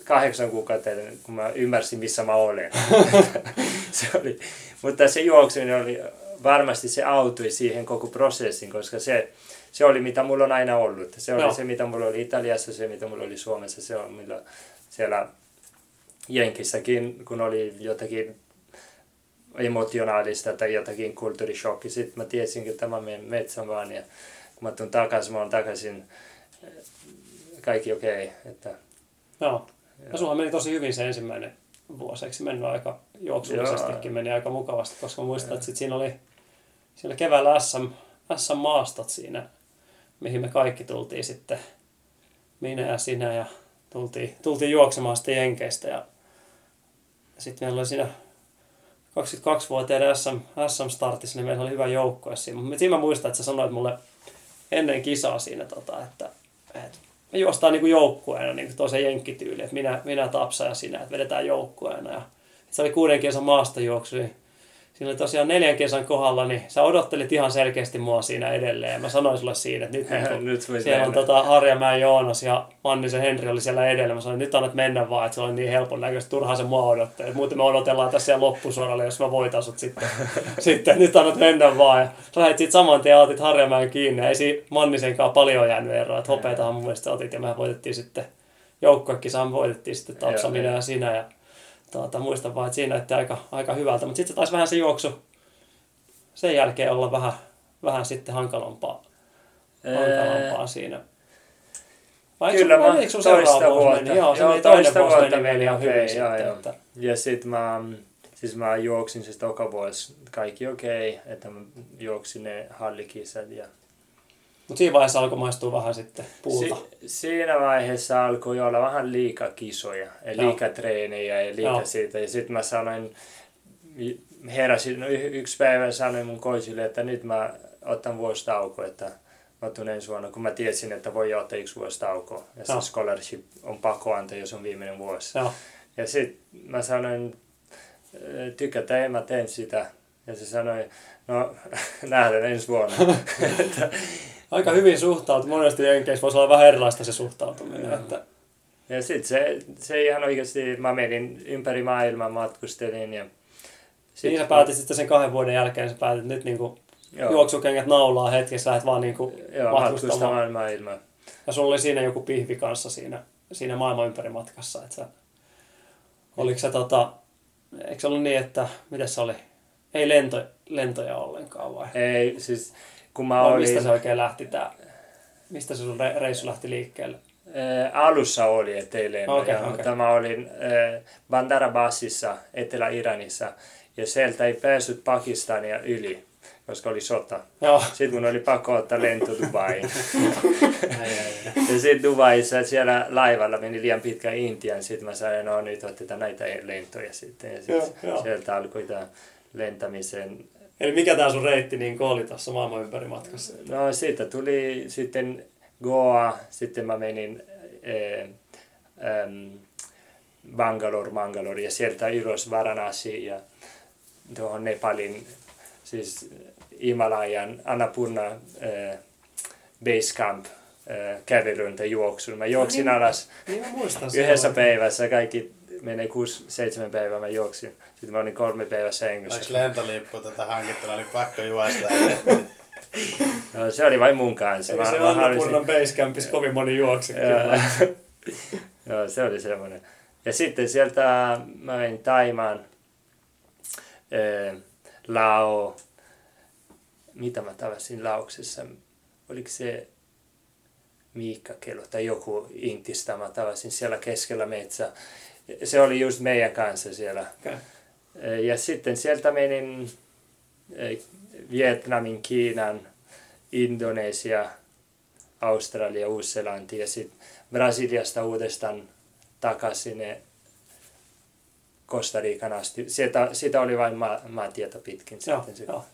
kahdeksan kuukautta, kun mä ymmärsin, missä mä olen. (laughs) (laughs) se oli, mutta se juokseminen oli, varmasti se auttoi siihen koko prosessin, koska se, se oli mitä mulla on aina ollut. Se oli Joo. se, mitä mulla oli Italiassa, se, mitä mulla oli Suomessa, se on millä siellä Jenkissäkin, kun oli jotakin emotionaalista tai jotakin kulttuurishokki. Sitten mä tiesin, että mä menen metsän vaan ja kun mä tulen takaisin, mä oon takaisin eh, kaikki okei. Okay, että joo. Ja sulla meni tosi hyvin se ensimmäinen vuosi, eikö se mennyt aika juoksullisestikin, meni aika mukavasti, koska muistan, että sit siinä oli siellä keväällä SM, SM-maastot siinä, mihin me kaikki tultiin sitten, minä ja sinä, ja tultiin, tultiin juoksemaan sitten Jenkeistä, ja, ja sitten meillä oli siinä 22-vuotiaiden SM, SM-startissa, niin meillä oli hyvä joukkue siinä. Mutta siinä mä muistan, että sä sanoit mulle ennen kisaa siinä, tota, että, että me juostaan niin joukkueena niin toisen jenkkityyli, että minä, minä Tapsa ja sinä, että vedetään joukkueena. Ja se oli kuuden kesän maastojuoksu, niin siinä oli tosiaan neljän kesän kohdalla, niin sä odottelit ihan selkeästi mua siinä edelleen. Ja mä sanoin sulle siinä, että nyt, (laughs) niin kun, Nyt siellä on tota Harjamäen Joonas ja Mannisen Henri oli siellä edellä. Mä sanoin, että nyt annat mennä vaan, että se oli niin helpon näköistä, turhaa se mua odottaa. Muuten me odotellaan tässä siellä loppusuoralle, jos mä voitan sut sitten. (laughs) sitten nyt annat mennä vaan. Ja sä lähdit siitä saman tien, otit Harjamäen kiinni. Ei siinä Mannisenkaan paljon jäänyt eroa. Että hopeatahan mun mielestä otit ja me voitettiin sitten joukkuekisaan voitettiin sitten Tapsa, minä ja sinä. Ja tuota, muistan vaan, että siinä näytti aika, aika hyvältä. Mutta sitten se taisi vähän se juoksu sen jälkeen olla vähän, vähän sitten hankalampaa, hankalampaa siinä. Vai Kyllä mä toista vuosi vuotta. Joo, se Joo, toista vuotta meni ihan meni, hyvin joo, sitten. joo. Että, Ja sitten mä, siis mä juoksin siis toka vuosi kaikki okei, okay, että mä juoksin ne hallikisat ja mutta siinä vaiheessa alkoi maistua vähän sitten puulta. Si- siinä vaiheessa alkoi olla vähän liikaa kisoja ja Joo. liikaa treenejä ja liikaa Joo. siitä. Ja sitten mä sanoin heräsin y- yksi päivä sanoin mun coachille, että nyt mä otan vuosi tauko, että mä tulen ensi vuonna, kun mä tiesin, että voi ottaa yksi vuosi tauko. Ja se scholarship on pakko antaa, jos on viimeinen vuosi. Joo. Ja sitten mä sanoin, "Ö, tykätä mä teen sitä. Ja se sanoi, no (laughs) nähdään ensi vuonna. (laughs) Aika hyvin suhtaut. Monesti Jenkeissä voisi olla vähän erilaista se suhtautuminen. Että, ja sitten se, se ihan oikeasti, mä menin ympäri maailmaa, matkustelin ja niin sä päätit sitten sen kahden vuoden jälkeen, sä päätit nyt niinku Joo. juoksukengät naulaa hetkessä, lähdet vaan niinku Joo, matkustamaan. matkustamaan maailmaa. Ja sulla oli siinä joku pihvi kanssa siinä, siinä maailman ympäri matkassa. Että sä, oliko se tota, eikö se ollut niin, että, mitä se oli? Ei lento, lentoja ollenkaan vai? Ei, siis kun mä vai olin... mistä se oikein lähti tää, mistä se sun re- reissu lähti liikkeelle? Ää, alussa oli, Okei, okay, okei. mutta mä olin äh, Bandarabasissa, Etelä-Iranissa, ja sieltä ei päässyt Pakistania yli, koska oli sota. Joo, Sitten mun oli pakko ottaa lento Dubaiin. (laughs) Ai, ai, ai. ja sitten Dubaissa siellä laivalla meni liian pitkä Intian, sitten mä sanoin, no nyt otetaan näitä lentoja sitten. Ja sitten joo. sieltä alkoi tämä lentämisen. Eli mikä tää sun reitti niin oli tuossa maailman ympäri matkassa? No siitä tuli sitten Goa, sitten mä menin äh, ähm, Bangalore, Mangalore ja sieltä ylös Varanasi ja tuohon Nepalin, siis Himalajan Annapurna äh, base camp äh, kävelyn tai juoksun. Mä juoksin niin. alas Niin yhdessä päivässä, kaikki menee 6-7 päivää mä juoksin. Sitten mä olin kolme päivää Oliko sängyssä. lentolippu tätä hankittuna, oli pakko juosta. (laughs) No, se oli vain mun kanssa. Eli Mä- se mä Annapurnan basecampissa kovin moni juoksi. Joo. (laughs) Joo, se oli semmoinen. Ja sitten sieltä mä menin Taimaan, eh, Lao, mitä mä tavasin Lauksessa, oliko se Miikka Kelo tai joku Intistä mä tavasin siellä keskellä metsää. Se oli just meidän kanssa siellä. Okei. Eh, Ja sitten sieltä menin eh, Vietnamin, Kiinan, Indonesia, Australia, Uusi-Seelanti ja sitten Brasiliasta uudestaan takaisin Costa Rican asti. Sieltä, siitä oli vain maa, maatietä pitkin. Joo, sitten se, joo.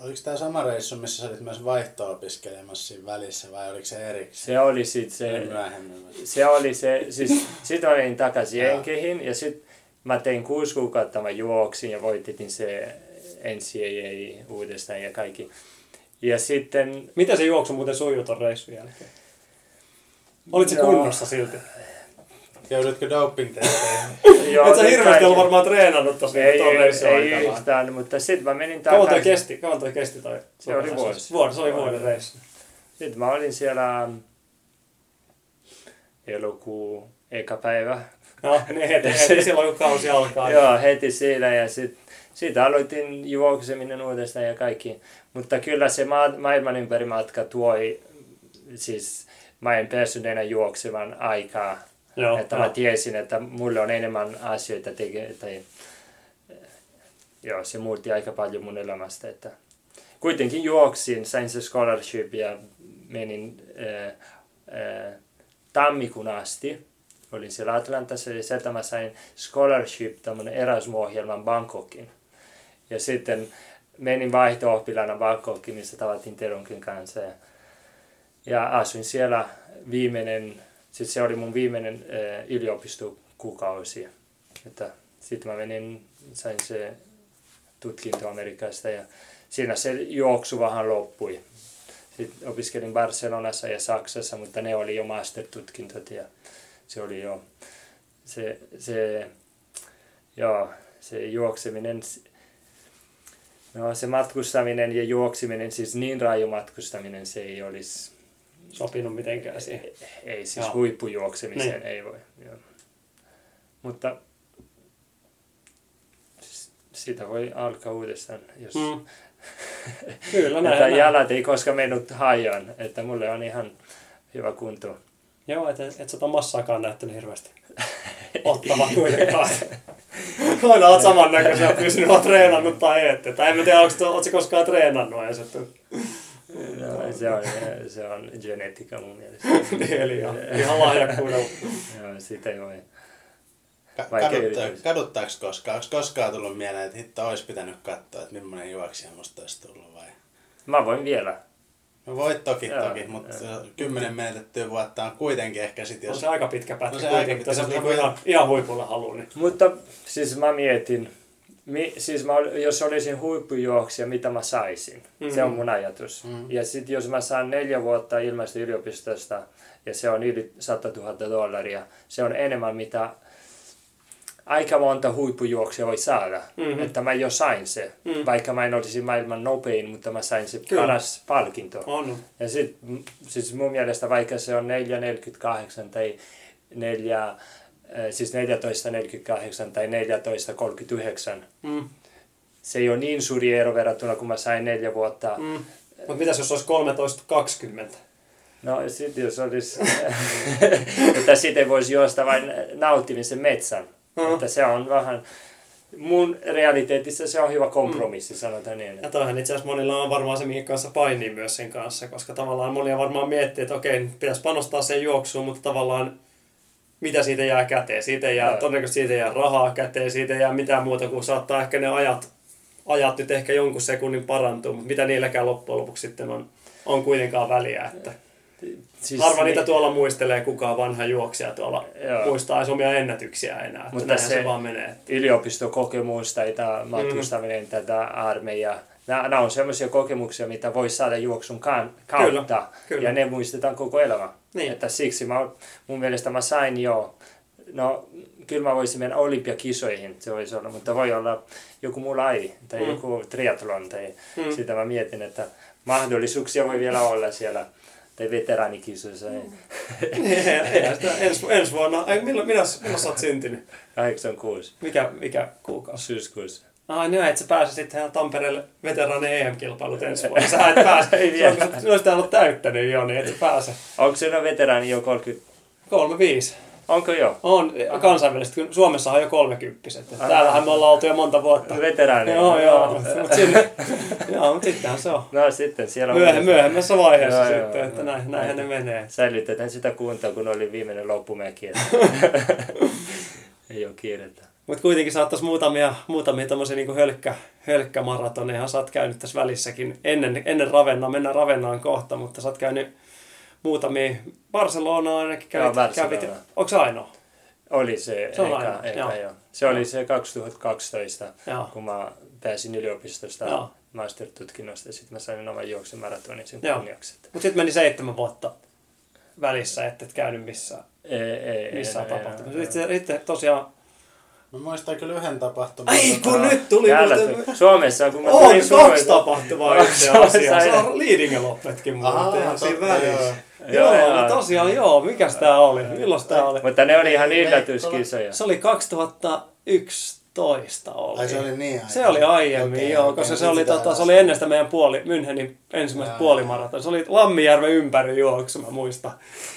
Oliko tämä sama reissu, missä sä olit myös vaihto-opiskelemassa siinä välissä vai oliko se erikseen? se oli sitten se, Myöhemmin. se oli se, siis sitten mä menin takaisin. Jenkeihin ja sitten mä tein kuusi kuukautta, mä juoksin ja voitin se NCAA uudestaan ja kaikki. Ja sitten Miten se juoksu muuten sujuu ton reissun jälkeen? Olit se Joo. kunnossa silti? Joudutko doping-testeihin? (laughs) Joo, Et sä hirveästi ollut varmaan treenannut tossa Ei, ton ei, ei aikana. yhtään, mutta sitten mä menin Kauan toi kesti? Kauan toi kesti toi? Se oli vuosi. Vuosi, se oli vuoden reissu. Sitten mä olin siellä elokuu eka päivä. No, niin heti, heti (laughs) silloin kun kausi alkaa. Joo, heti siinä ja sitten siitä aloitin juokseminen uudestaan ja kaikki. Mutta kyllä se ma- maailman ympäri matka tuoi, siis mä en päässyt enää juoksemaan aikaa. Joo, että mä tiesin, että mulle on enemmän asioita tekee, tai joo, se muutti aika paljon mun elämästä, että kuitenkin juoksin, sain se scholarship ja menin äh, äh, tammikuun asti. Olin siellä Atlantassa ja sieltä mä sain scholarship, tämmönen Erasmus-ohjelman Bangkokin. Ja sitten menin vaihto-oppilaana Bangkokiin, missä tavattiin Teronkin kanssa. Ja, ja asuin siellä viimeinen, siis se oli mun viimeinen äh, yliopistokuukausi. Että sitten mä menin, sain se tutkinto Amerikasta ja siinä se juoksu vähän loppui. Sitten opiskelin Barcelonassa ja Saksassa, mutta ne oli jo master-tutkintot ja se oli jo se, se, joo, se juokseminen, no se matkustaminen ja juoksiminen, siis niin raju matkustaminen se ei olisi, Sopinut mitenkään siihen. ei, ei siis Joo. huippujuoksemiseen Niin. ei voi. Joo. Mutta sitä voi alkaa uudestaan, jos Mm. (laughs) Kyllä, näin. jalat ei koskaan mennyt hajoon, että mulle on ihan hyvä kunto. Joo, et, et sä ton massaakaan näyttänyt hirveästi. Ottava kuitenkaan. (laughs) Aina oot samannäköisiä pysynyt, oot treenannut tai ette. Tai en mä tiedä, onko oot sä koskaan treenannut edes. Että... No, se, on, se on genetiikka mun mielestä. (laughs) Niin, Eli ihan, ihan lahjakkuudella. Joo, sitä ei voi. Ka- Vaikka kadutta, yritys. kaduttaako koskaan? Onko koskaan tullut mieleen, että hitto olisi pitänyt katsoa, että millainen juoksija musta olisi tullut vai? Mä voin vielä. No voit toki, Joo, toki, mutta joo. kymmenen menetettyä vuotta on kuitenkin ehkä sit, On jos... se aika pitkä pätkä No se kuitenkin, aika pitkä. Se on ihan, ihan huipulla haluaa. Niin. Mutta siis mä mietin, mi, siis mä, jos olisin huippujuoksija, mitä mä saisin. Mm. Se on mun ajatus. Mm. Ja sitten jos mä saan neljä vuotta ilmaista yliopistosta ja se on yli 100 000 dollaria, se on enemmän mitä aika monta huippujuoksia voi saada. Mm-hmm. Että mä jo sain se, mm. vaikka mä en olisi maailman nopein, mutta mä sain se Kyllä. paras palkinto. On. Ja sit, m- siis mun mielestä vaikka se on 4,48 tai 4, äh, siis 14,48 tai 14,39, Mm. se ei ole niin suuri ero verrattuna, kun mä sain neljä vuotta. Mm. Mm. Mutta mitäs jos olisi 13.20? No sitten jos olisi, (laughs) että sitten voisi juosta vain nauttimisen metsän. Mm. Että se on vähän, mun realiteetissa se on hyvä kompromissi, sanotaan niin. Ja toihan itse asiassa monilla on varmaan se, mihin kanssa painii myös sen kanssa, koska tavallaan monia varmaan miettii, että okei, pitäisi panostaa sen juoksuun, mutta tavallaan mitä siitä jää käteen? Siitä ei jää, todennäköisesti siitä ei jää rahaa käteen, siitä ei jää mitään muuta kuin saattaa ehkä ne ajat, ajat nyt ehkä jonkun sekunnin parantua, mutta mitä niilläkään loppujen lopuksi sitten on, on kuitenkaan väliä. Että Siis harva niin- niitä tuolla muistelee, kukaan vanha juoksija tuolla Joo. muistaa omia ennätyksiä enää. Mutta se, se- vaan menee. yliopistokokemus tai tämä matkustaminen, mm. tätä armeija. Nämä, nämä on sellaisia kokemuksia, mitä voi saada juoksun kautta. Kyllä, kyllä. Ja ne muistetaan koko elämä. Niin. Että siksi mä, mun mielestä mä sain jo, no kyllä mä voisin mennä olympiakisoihin, se voisi olla, mutta voi olla joku muu laji tai Mm. joku triathlon tai Mm. sitä mä mietin, että mahdollisuuksia voi vielä olla siellä tai veteraanikisoissa. Mm. (laughs) Ensi, ensi vuonna, ei, milloin, milloin, milloin sä oot syntynyt? 86 Mikä, mikä kuukausi? syyskuussa. Ai niin, että sä pääsit sitten Tampereelle veteraanien EM-kilpailut ensi vuonna. (laughs) Sä et pääse. Ei vielä. sä olisit ollut täyttänyt jo, niin et sä pääse. Onko siellä veteraani jo 30? 35. Onko jo? On kansainvälisesti, Suomessa on jo 30 Täällähän me ollaan oltu jo monta vuotta. Veteraani. Joo, joo. Mutta sinne, (laughs) joo, mutta sittenhän se on. No sitten siellä on Myöhem, myöhemmässä vaiheessa Joo, joo, sitten, että joo. näin, näinhän ne menee. Säilytetään sitä kuntaa, kun oli viimeinen loppumäki. että (laughs) Ei ole kiirettä. Mutta kuitenkin saattaisi muutamia, muutamia tommosia niinku hölkkä, hölkkämaratoneja. Sä oot käynyt tässä välissäkin ennen, ennen Ravennaa, mennään Ravennaan kohta, mutta sä oot käynyt muutamia, Barcelonaa ainakin kävit. Joo, kävit onko se ainoa? Oli se, Se on eka, aina, eka, joo. joo. Se oli se 2012, Joo. kun mä pääsin yliopistosta Joo. master-tutkinnosta. Sitten mä sain oman juoksumaratonin sen Joo. kunniaksi. Mutta sitten meni seitsemän vuotta välissä, että et käynyt missään, Ei, ei, missään ei, ei, tapahtumassa. ei, Sitten, sitten tosiaan... Mä muistan kyllä yhden tapahtuman. Ai tota- kun nyt tuli Täällä, muuten... Suomessa, kun mä On tulin kaksi Suomesta- tapahtumaa Suomessa asiassa. Se ei- on leading loppetkin muuten siinä välissä. joo. Joo, Joo, joo. tosiaan joo. Mikäs tää oli? Milloin tää oli? Mutta ne oli ihan Ei, ei, yllätyskisoja. Se oli 2011 oli. Ai se oli niin Se oli aiemmin, Okei, joo, okei, koska se oli, tota, se oli ennen sitä meidän puoli, Münchenin ensimmäistä puolimaraton. Se oli Lammijärven ympäri juoksu, mä muistan.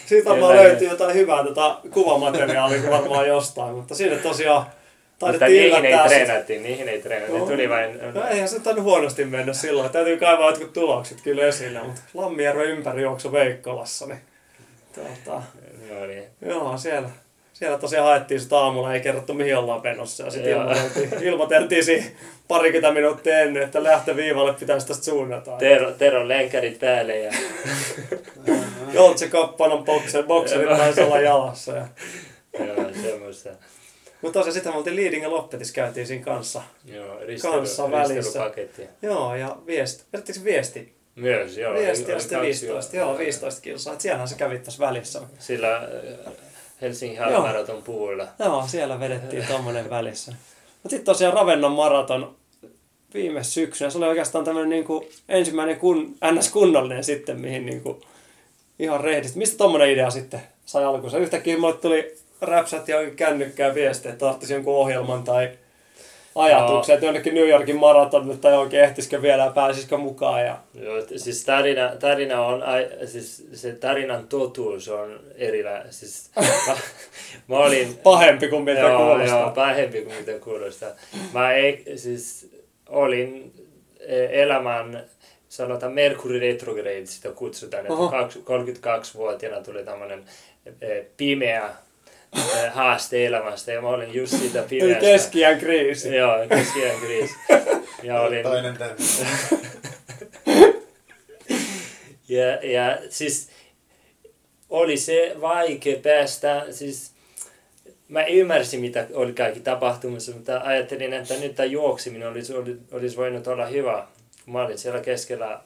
Siitä varmaan löytyy jotain hyvää tota, kuvamateriaalia varmaan jostain, mutta sinne tosiaan Mutta niihin ei sit- treenattiin, niihin ei treenattiin. Ne tuli vain... No eihän se tainnut huonosti mennä silloin. Täytyy kaivaa jotkut tulokset kyllä esille, mutta Lammijärven ympärijuoksu Veikkolassa, niin tota, No niin. joo, siellä, siellä tosiaan haettiin sitä aamulla, ei kerrottu mihin ollaan menossa. Ja sitten ilmoiteltiin, ilmoiteltiin siinä parikymmentä minuuttia ennen, että lähtöviivalle pitäisi tästä suunnata. Tero, Teron lenkärit päälle ja... Joltse Kappanon bokser, bokserit taisi olla jalassa. Ja... Joo, semmoista. Mutta tosiaan sitten me oltiin Leading ja Loppetis, käytiin siinä kanssa. Joo, Kanssa ristely, välissä. ristelypaketti. Joo, ja viesti, vedettekö se viesti? Myös, joo. Viesti ja sitten kaksi 15, joo, 15 kilsaa. Siellähän se kävi tässä välissä. Sillä äh, Helsingin Joo. halmaraton puulla. Joo, siellä vedettiin tommonen välissä. Mutta sitten tosiaan Ravennan maraton viime syksynä. Se oli oikeastaan tämmöinen niinku ensimmäinen kun, ns-kunnollinen sitten, mihin niinku ihan rehdisti. Mistä tommonen idea sitten sai alkunsa? Yhtäkkiä mulle tuli räpsät ja kännykkään viesti, että tarvitsisi jonkun ohjelman tai ajatuksen, että jonnekin New Yorkin maratonille tai oikein ehtisikö vielä ja pääsisikö mukaan. Ja... Joo, siis tarina, tarina on, siis se tarinan totuus on erilainen. Siis, mä, (laughs) mä olin... Pahempi kuin miltä joo, kuulostaa. Joo, pahempi kuin mitä kuulostaa. Mä ei, siis olin eh, elämän, sanotaan Mercury retrograde, sitä kutsutaan, että kaks- 32-vuotiaana tuli tämmöinen eh, pimeä haaste elämästä ja mä olin just siitä pimeästä. keskiään kriisi. Joo, keskiään kriisi. Ja olin, Toinen (laughs) ja, ja siis oli se vaikea päästä, siis mä ymmärsin mitä oli kaikki tapahtumassa, mutta ajattelin, että nyt tämä juoksiminen olisi, olisi, olisi voinut olla hyvä. Mä olin siellä keskellä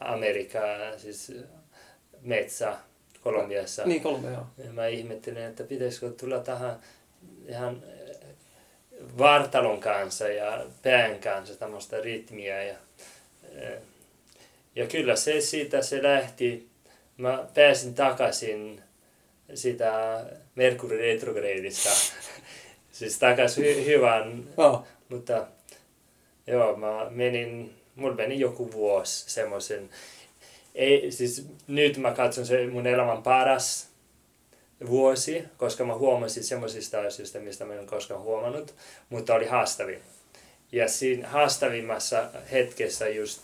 Amerikkaa, siis metsä Kolumbiassa. Niin, kolme joo. Ja mä ihmettelin, että pitäisikö tulla tähän ihan eh, vartalon kanssa ja pään kanssa tämmöistä rytmiä. Ja, eh, ja kyllä se siitä se lähti. Mä pääsin takaisin sitä Mercury retrogradista. (laughs) siis takaisin hy- hyvän, Joo. mutta joo, mä menin, mulla meni joku vuosi semmoisen, ei, siis nyt mä katson se mun elämän paras vuosi, koska mä huomasin semmoisista asioista, mistä mä en koskaan huomannut, mutta oli haastavin. Ja siinä haastavimmassa hetkessä just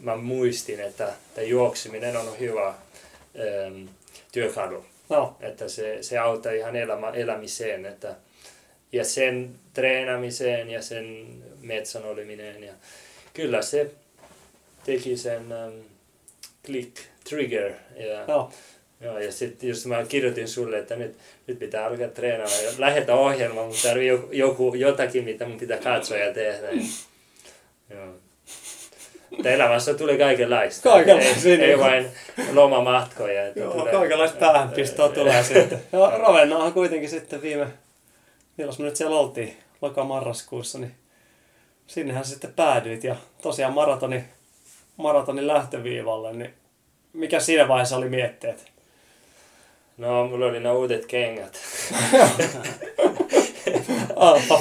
mä muistin, että tämä juoksiminen on hyvä ähm, työkalu Joo. että se, se auttaa ihan elämä, elämiseen, että, ja sen treenamiseen ja sen metsän oleminen. Ja kyllä se teki sen um, click, trigger. Ja, Joo. joo, ja sitten just mä kirjoitin sulle, että nyt, nyt pitää alkaa treenaamaan ja lähetä ohjelma, mutta tarvii joku, joku, jotakin, mitä mun pitää katsoa ja tehdä. Ja, joo. Mutta elämässä tulee kaikenlaista. Kaikenlaisia, Ei, ei niin. vain lomamatkoja. että Joo, tulee- kaikenlaista päähänpistoa tulee sitten. (laughs) Ja Ravennahan kuitenkin sitten viime, milloin me nyt siellä oltiin, loka-marraskuussa, niin sinnehän sitten päädyit. Ja tosiaan maratoni, maratonin lähtöviivalle, niin mikä siinä vaiheessa oli mietteet? No, mulla oli nämä uudet kengät. (laughs)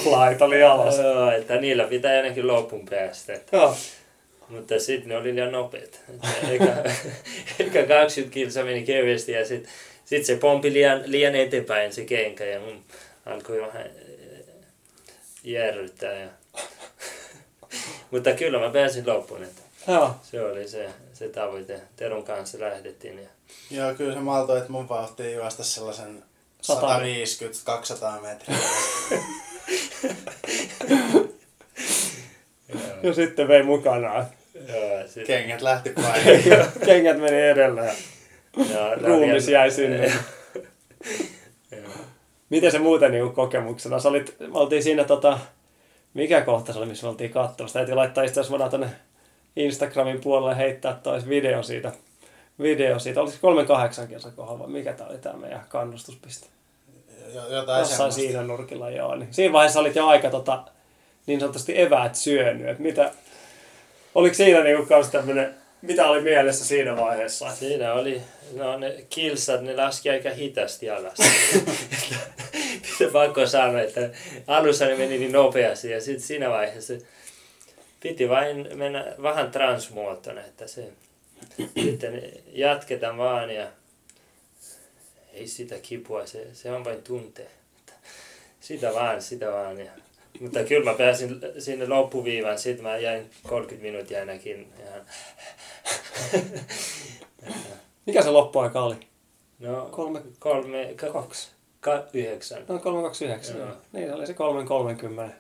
Flight oli jalas. Joo, että niillä pitää ainakin loppuun päästä. Joo. Mutta sitten ne oli liian nopeat. Että Eka, (laughs) eka 20 kilsa meni kevyesti ja sitten sit se pompi liian, liian eteenpäin se kenkä ja mun alkoi vähän eh, järryttää. Ja... (laughs) Mutta kyllä mä pääsin loppuun, että Joo. se oli se, se tavoite. Teron kanssa lähdettiin. Ja... Joo, kyllä se maltoi, että mun vauhtiin juosta sellaisen Sata 150-200 metriä. Ja sitten vei mukanaan. Joo, sit... Kengät lähti paikalle. Kengät meni edellä ja ja ruumis jäi sinne. Miten se muuten niin kokemuksena? Sä olit, me oltiin siinä tota, mikä kohta se oli, missä me oltiin katsomassa. Täytyy laittaa itse asiassa tonne Instagramin puolelle heittää tois video siitä. Video siitä. Oliko se 38 kilsa kohdalla vai mikä tää oli tää meidän kannustuspiste? Jo- Jotain Jossain semmoista. siinä nurkilla joo. Niin siinä vaiheessa olit jo aika tota, niin sanotusti eväät syönyt. Et mitä, oliko siinä niinku kans tämmönen, mitä oli mielessä siinä vaiheessa? Siinä oli, no ne kilsat, ne laski aika hitaasti alas. (laughs) Pitää (laughs) pakko sanoa, että alussa ne meni niin nopeasti ja sitten siinä vaiheessa piti vain mennä vähän transmuotona, että se (clears throat) sitten jatketaan vaan ja ei sitä kipua, se, se on vain tunte. Että Sitä vaan, sitä vaan. Ja, mutta kyllä mä pääsin sinne loppuviivaan, sitten mä jäin 30 minuuttia ainakin ihan (laughs) Mikä se loppuaika oli? No, Kolme- kolme, ka, Kaksi. ka, yhdeksän. No 329. Joo. Joo. Niin, se oli se 330.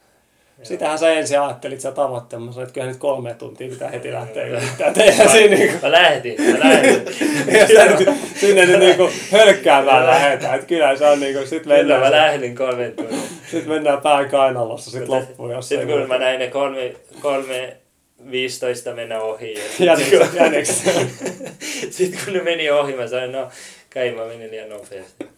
Sitähän sä ensin ajattelit sä tavoitteen, mä sanoin, että kyllä nyt kolme tuntia pitää heti lähteä yrittää tehdä siinä niinku. Mä lähdin, mä lähdin. (laughs) Ja nyt, sinne nyt niinku hölkkäämään lähetään. Että kyllä se on niinku, sit Kyllä mä mennään, lähdin kolme tuntia. sit mennään pään kainalossa sit loppuun. Jos Sitten kun mä näin ne kolme, kolme 15 mennä ohi. Ja jänikset. (laughs) Sitten kun ne meni ohi, mä sanoin, no kai mä menin liian nopeasti.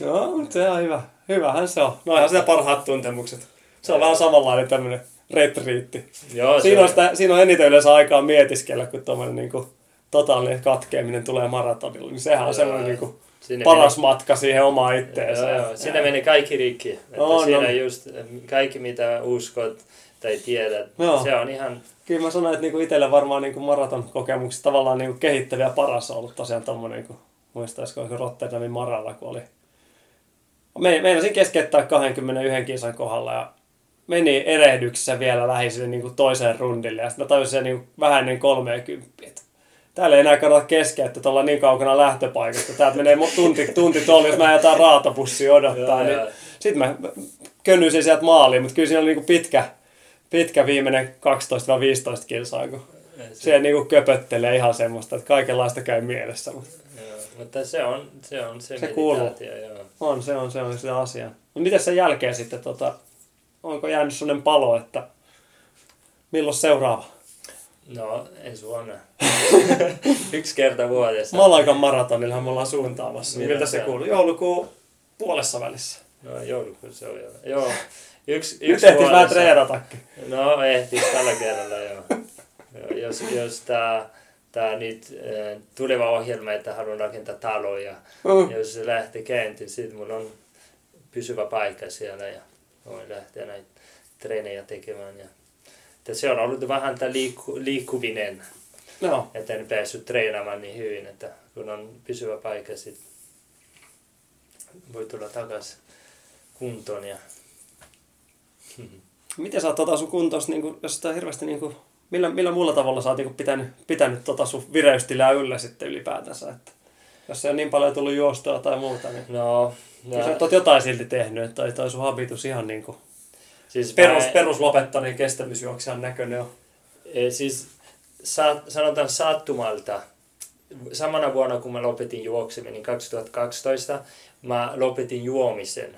No, mutta se on hyvä. Hyvähän se on. No ihan sitä parhaat tuntemukset. Se on vähän samanlainen tämmönen retriitti. Joo, Siinä on, se, sitä, siinä on eniten yleensä aikaa mietiskellä, kun tuommoinen niinku totaalinen katkeaminen tulee maratonilla. Niin sehän on Joo. semmoinen niinku Sinne paras matka siihen omaan itteensä. Joo, joo. Siinä meni kaikki rikki. Että On, siinä on. just kaikki mitä uskot tai tiedät, Joo. se on ihan Kyllä mä sanoin, että niinku itselle varmaan niinku maraton kokemukset tavallaan niinku kehittäviä paras on ollut tosiaan tommonen, niinku, muistaisiko onko Rotterdamin maralla, kun oli. Me, meinasin keskeyttää 21 kisan kohdalla ja meni erehdyksessä vielä lähi sinne niinku toiseen rundille ja sitten mä tajusin sen niinku vähän ennen 30, että täällä ei enää kannata keskeyttää, että ollaan niin kaukana lähtöpaikasta. Täältä menee tunti, tunti tuolla, jos mä jotain raatapussia odottaa. Joo, niin sitten mä könnyisin sieltä maaliin, mutta kyllä siinä oli niinku pitkä, pitkä viimeinen 12-15 kilsaa, kun se niinku köpöttelee ihan semmoista, että kaikenlaista käy mielessä. Mutta Joo, mutta se on se, on se, Se kuuluu. joo. on, se on, se on se asia. No miten sen jälkeen sitten, tota, onko jäänyt sellainen palo, että milloin seuraava? No, ensi vuonna. (laughs) Yksi kerta vuodessa. Malagan maratonillahan me ollaan suuntaamassa. Milloin Miltä se se kuuluu? Joulukuun puolessa välissä. No, joulukuussa se jo. Joo. Yksi, Nyt yksi ehtis vähän treenatakin. No, ehtis tällä kerralla joo. jos, jos tää, tää nyt äh, tuleva ohjelma, että haluan rakentaa taloja, Mm. jos se lähtee käyntiin, sitten mulla on pysyvä paikka siellä ja voin lähteä näitä treenejä tekemään. Ja, että se on ollut vähän tämä liikku, liikkuvinen, Joo. että en päässyt treenaamaan niin hyvin, että kun on pysyvä paikka, sitten voi tulla takaisin kuntoon. Ja... (laughs) Miten sä oot tota sun kuntos, niin kun, jos sitä hirveästi niin kun, millä, millä muulla tavalla sä oot niin kun pitänyt, pitänyt tota sun vireystilää yllä sitten ylipäätänsä? Että jos ei ole niin paljon tullut juostoa tai muuta, niin No, ja. sä no oot jotain silti tehnyt, että toi, toi sun habitus ihan niin kuin siis perus, mä- peruslopettaneen kestävyysjuoksijan näköinen on. Eh, siis sa, sanotaan sattumalta, samana vuonna kun mä lopetin juokseminen, 2012, mä lopetin juomisen.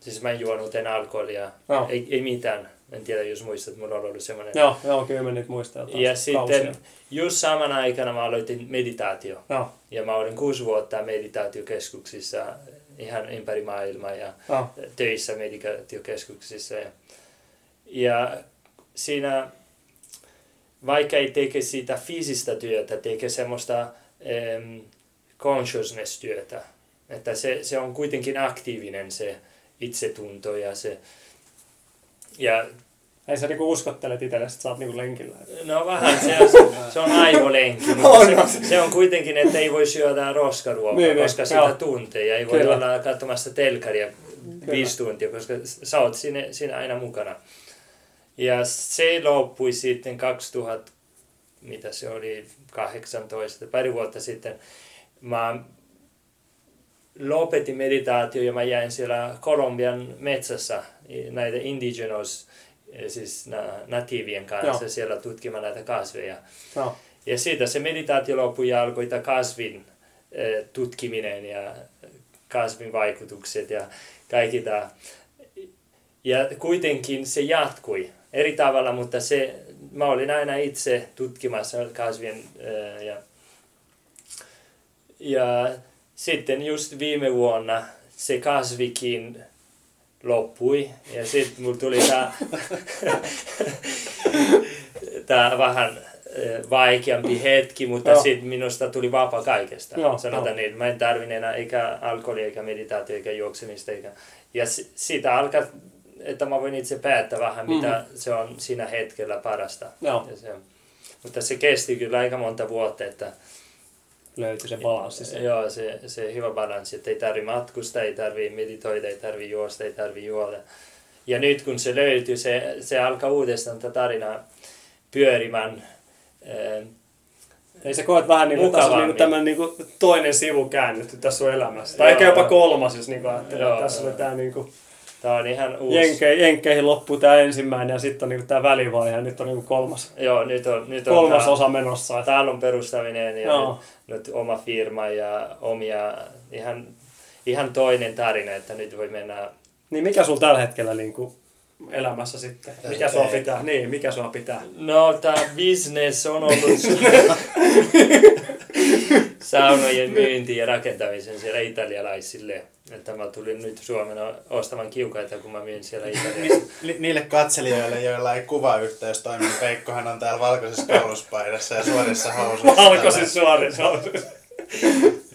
Siis mä en juonut en alkoholia, Joo. ei, ei mitään. En tiedä, jos muistat, mulla on ollut semmoinen. Joo, joo, kyllä mä nyt muistan Ja kausia. sitten just samana aikana mä aloitin meditaatio. Joo, Ja mä olin kuusi vuotta meditaatiokeskuksissa ihan ympäri maailmaa ja joo, töissä meditaatiokeskuksissa. Ja, ja siinä, vaikka ei teke sitä fyysistä työtä, tekee semmoista um, consciousness-työtä. Että se, se on kuitenkin aktiivinen se itsetunto ja se... Ja ei sä niinku uskottelet itsellesi, että sä oot niinku lenkillä. No vähän, se on, se on aivolenki, (laughs) mutta se, se on kuitenkin, että ei voi syödä roskaruokaa, Niin, niin, koska sitä joo. tuntee ja ei voi Kyllä. olla katsomassa telkaria viisi tuntia, koska sä oot siinä, siinä aina mukana. Ja se loppui sitten 2000, mitä se oli, 18, pari vuotta sitten. Mä lopetin meditaatio ja mä jäin siellä Kolumbian metsässä näitä indigenous, siis na- natiivien kanssa Joo. siellä tutkimaan näitä kasveja. Joo, Ja siitä se meditaatio loppui ja alkoi tämä kasvin eh, tutkiminen ja kasvin vaikutukset ja kaikki tämä. Ja kuitenkin se jatkui eri tavalla, mutta se, mä olin aina itse tutkimassa kasvien eh, ja, ja sitten just viime vuonna se kasvikin loppui ja sitten mulla tuli tämä tää vähän eh, vaikeampi hetki, mutta sitten minusta tuli vapaa kaikesta. Joo, Sanotaan joo. niin, mä en tarvitse enää eikä alkoholia, eikä meditaatio, eikä juoksemista. Eikä... Ja si- siitä alkaa, että mä voin itse päättää vähän, mitä Mhm. se on siinä hetkellä parasta. Joo. Ja se, mutta se kesti kyllä aika monta vuotta, että löytyi se balanssi. siellä. Joo, se, se hyvä balanssi, että ei tarvi matkustaa, ei tarvi meditoida, ei tarvi juosta, ei tarvi juoda. Ja nyt kun se löytyy, se, se alkaa uudestaan tätä tarinaa pyörimään. eh, Ei se koet vähän niin kuin, tässä on niin tämmöinen niin kuin toinen sivu käännetty tässä sun elämässä. Tai Joo. ehkä jopa kolmas, jos niin ajattelee. Joo, että Tässä oli joo. tämä niin kuin, Tämä on ihan uusi. Jenke, Jenkkeihin loppuu tämä ensimmäinen ja sitten on niin kuin tämä välivaihe ja nyt on niin kuin kolmas, Joo, nyt on, nyt on kolmas tää- osa menossa. Talon perustaminen ja nyt, nyt oma firma ja omia, ihan, ihan toinen tarina, että nyt voi mennä niin mikä sulla tällä hetkellä niin kuin elämässä sitten? Mikä sua pitää? Niin, mikä sua pitää? No, tämä business on ollut (laughs) saunojen myynti ja rakentamisen siellä italialaisille. Että mä tulin nyt Suomen ostamaan kiukaita, kun mä myyn siellä Italiassa. Ni- niille katselijoille, joilla ei kuvayhteys toimi, niin Peikkohan on täällä valkoisessa kauluspaidassa ja suorissa housuissa. Valkoisissa suorissa housuissa.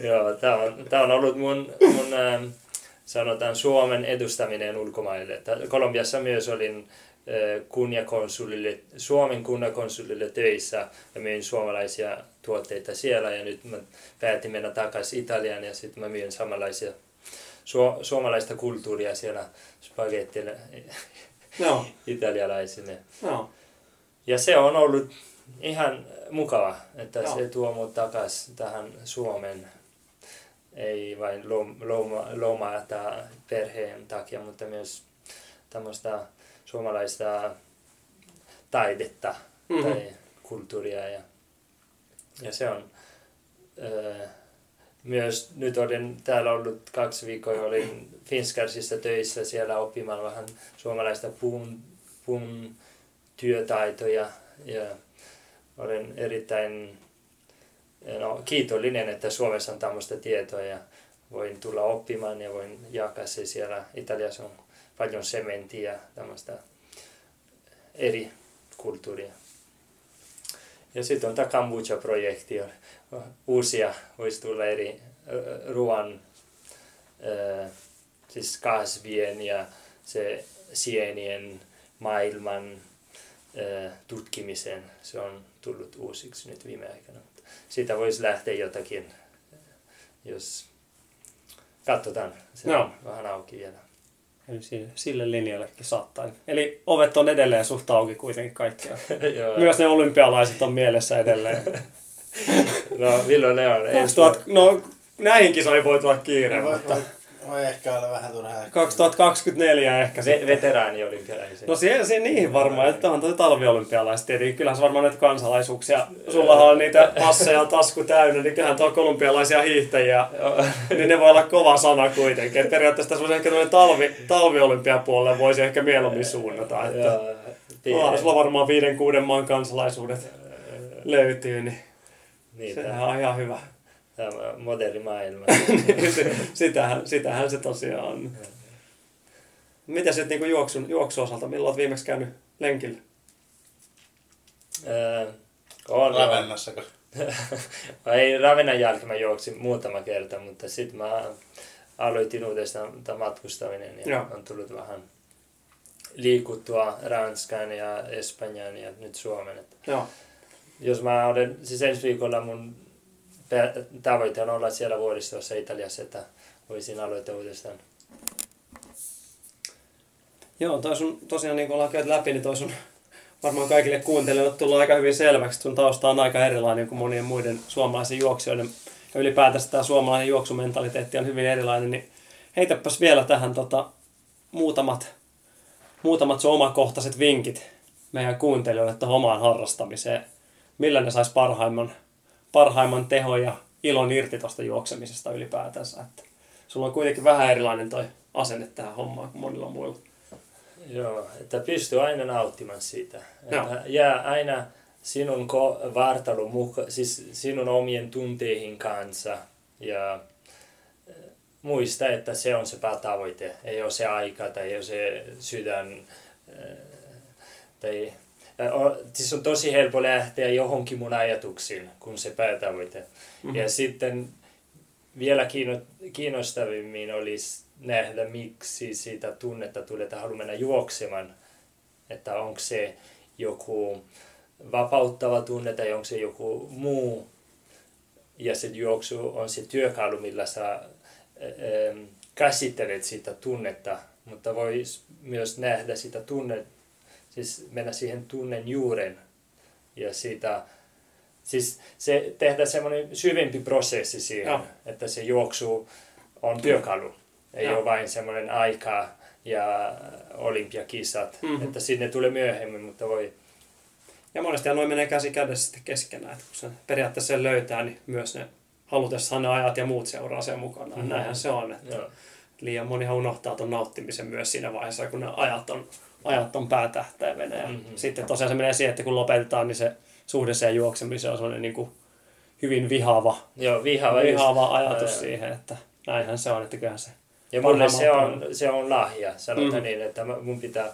Joo, tämä on, tää on ollut mun, mun ähm, sanotaan Suomen edustaminen ulkomaille. Kolumbiassa myös olin äh, kunniakonsulille, Suomen kunniakonsulille töissä ja myin suomalaisia tuotteita siellä ja nyt mä päätin mennä takaisin Italiaan ja sitten mä myyn samanlaisia su- suomalaista kulttuuria siellä spagettille Joo, (laughs) italialaisille. joo. Ja se on ollut ihan mukava, että Joo. se tuo mut takas tähän Suomen. Ei vain lom- loma, lomaa tai perheen takia, mutta myös tämmöistä suomalaista taidetta Mhm. tai kulttuuria. Ja, ja se on öö, myös, nyt olen täällä ollut kaksi viikkoa, olin Finskarsissa töissä siellä oppimaan vähän suomalaista puun, puun työtaitoja ja olen erittäin no, kiitollinen, että Suomessa on tämmöistä tietoa ja voin tulla oppimaan ja voin jakaa se siellä. Italiassa on paljon sementtiä ja tämmöistä eri kulttuuria. Ja sitten on tämä kombucha-projekti. Uusia voisi tulla eri ruoan, siis kasvien ja se sienien maailman tutkimisen. Se on tullut uusiksi nyt viime aikana. Siitä voisi lähteä jotakin, jos katsotaan. Se Joo. on vähän auki vielä. Eli sille, sille linjallekin saattaa. Eli ovet on edelleen suht auki kuitenkin kaikkia. (laughs) Joo. Myös ne olympialaiset on mielessä edelleen. (laughs) No, milloin ne on? 2000, no näihin kisoihin voi tulla kiire, Voi, mutta voi, voi ehkä olla vähän turhaa. 2024 ehkä Ve- sitten. veteraani-olympialaiset. No se, se niihin varmaan, että on talviolympialaiset tietenkin. Kyllähän se varmaan näitä kansalaisuuksia. Sullahan on niitä passeja tasku täynnä, niin kyllähän tuo kolumbialaisia hiihtäjiä, (laughs) niin ne voi olla kova sana kuitenkin. Et periaatteessa tässä ehkä tuonne talvi, talviolympiapuolelle voisi ehkä mieluummin suunnata. Että Ja, Sulla, sulla varmaan viiden, kuuden maan kansalaisuudet löytyy, niin niin, sehän on ihan hyvä. Tämä moderni maailma. Se- (laughs) sitähän, sitähän se tosiaan on. Mitä sitten niinku juoksun, juoksuosalta, milloin olet viimeksi käynyt lenkillä? Äh, on, Ravennassa, Ei (laughs) Ravennan jälkeen mä juoksin muutama kerta, mutta sitten mä aloitin uudestaan matkustaminen ja Joo. on tullut vähän liikuttua Ranskaan ja Espanjaan ja nyt Suomen. Että Joo. jos mä olen, siis ensi viikolla mun tavoite on olla siellä vuoristossa Italiassa, että voisin aloittaa uudestaan. Joo, toi sun, tosiaan niin kuin ollaan käyty läpi, niin toi sun varmaan kaikille kuuntelijoille tullut aika hyvin selväksi, sun tausta on aika erilainen kuin monien muiden suomalaisen juoksijoiden. Ja ylipäätänsä tämä suomalainen juoksumentaliteetti on hyvin erilainen, niin heitäpäs vielä tähän tota, muutamat, muutamat sun omakohtaiset vinkit meidän kuuntelijoille tuohon omaan harrastamiseen. Millä ne sais parhaimman, parhaimman tehon ja ilon irti tuosta juoksemisesta ylipäätänsä. Että sulla on kuitenkin vähän erilainen toi asenne tähän hommaan kuin monilla muilla. Joo, että pystyy aina nauttimaan siitä. Joo. Että jää aina sinun ko- vartalon mukaan, siis sinun omien tunteihin kanssa ja eh, muista, että se on se päätavoite. Ei ole se aika tai ei ole se sydän. eh, Tai, eh, o- siis on tosi helppo lähteä johonkin mun ajatuksiin, kun se päätavoite. Mm-hmm. Ja sitten vielä kiinno- kiinnostavimmin olisi nähdä, miksi siitä tunnetta tulee, että haluaa mennä juoksemaan. Että onko se joku vapauttava tunne tai onko se joku muu. Ja se juoksu on se työkalu, millä sä ähm, käsittelet sitä tunnetta, mutta voisi myös nähdä sitä tunnet, siis mennä siihen tunnen juuren ja siitä Siis se tehdä semmoinen syvempi prosessi siihen, Joo. että se juoksu on työkalu. Ei Joo. ole vain semmoinen aika ja olympiakisat, Mhm. että sinne tulee myöhemmin, mutta voi... Ja monesti noin menee käsi kädessä sitten keskenään, että kun sen periaatteessa sen löytää, niin myös ne halutessaan ne ajat ja muut seuraa sen mukana. Mm. Näinhän se on, että Joo. liian monihan unohtaa tuon nauttimisen myös siinä vaiheessa, kun ne ajat on, ajat on päätähtäimenä. Ja Mhm. sitten tosiaan se menee siihen, että kun lopetetaan, niin se suhde siihen juoksemiseen on sellainen niin kuin hyvin vihaava, Joo, vihava. vihaava ajatus ää, siihen, että näinhän se on, että kyllähän se Ja mulle se on, se on lahja, sanotaan Mhm. mm. niin, että mun pitää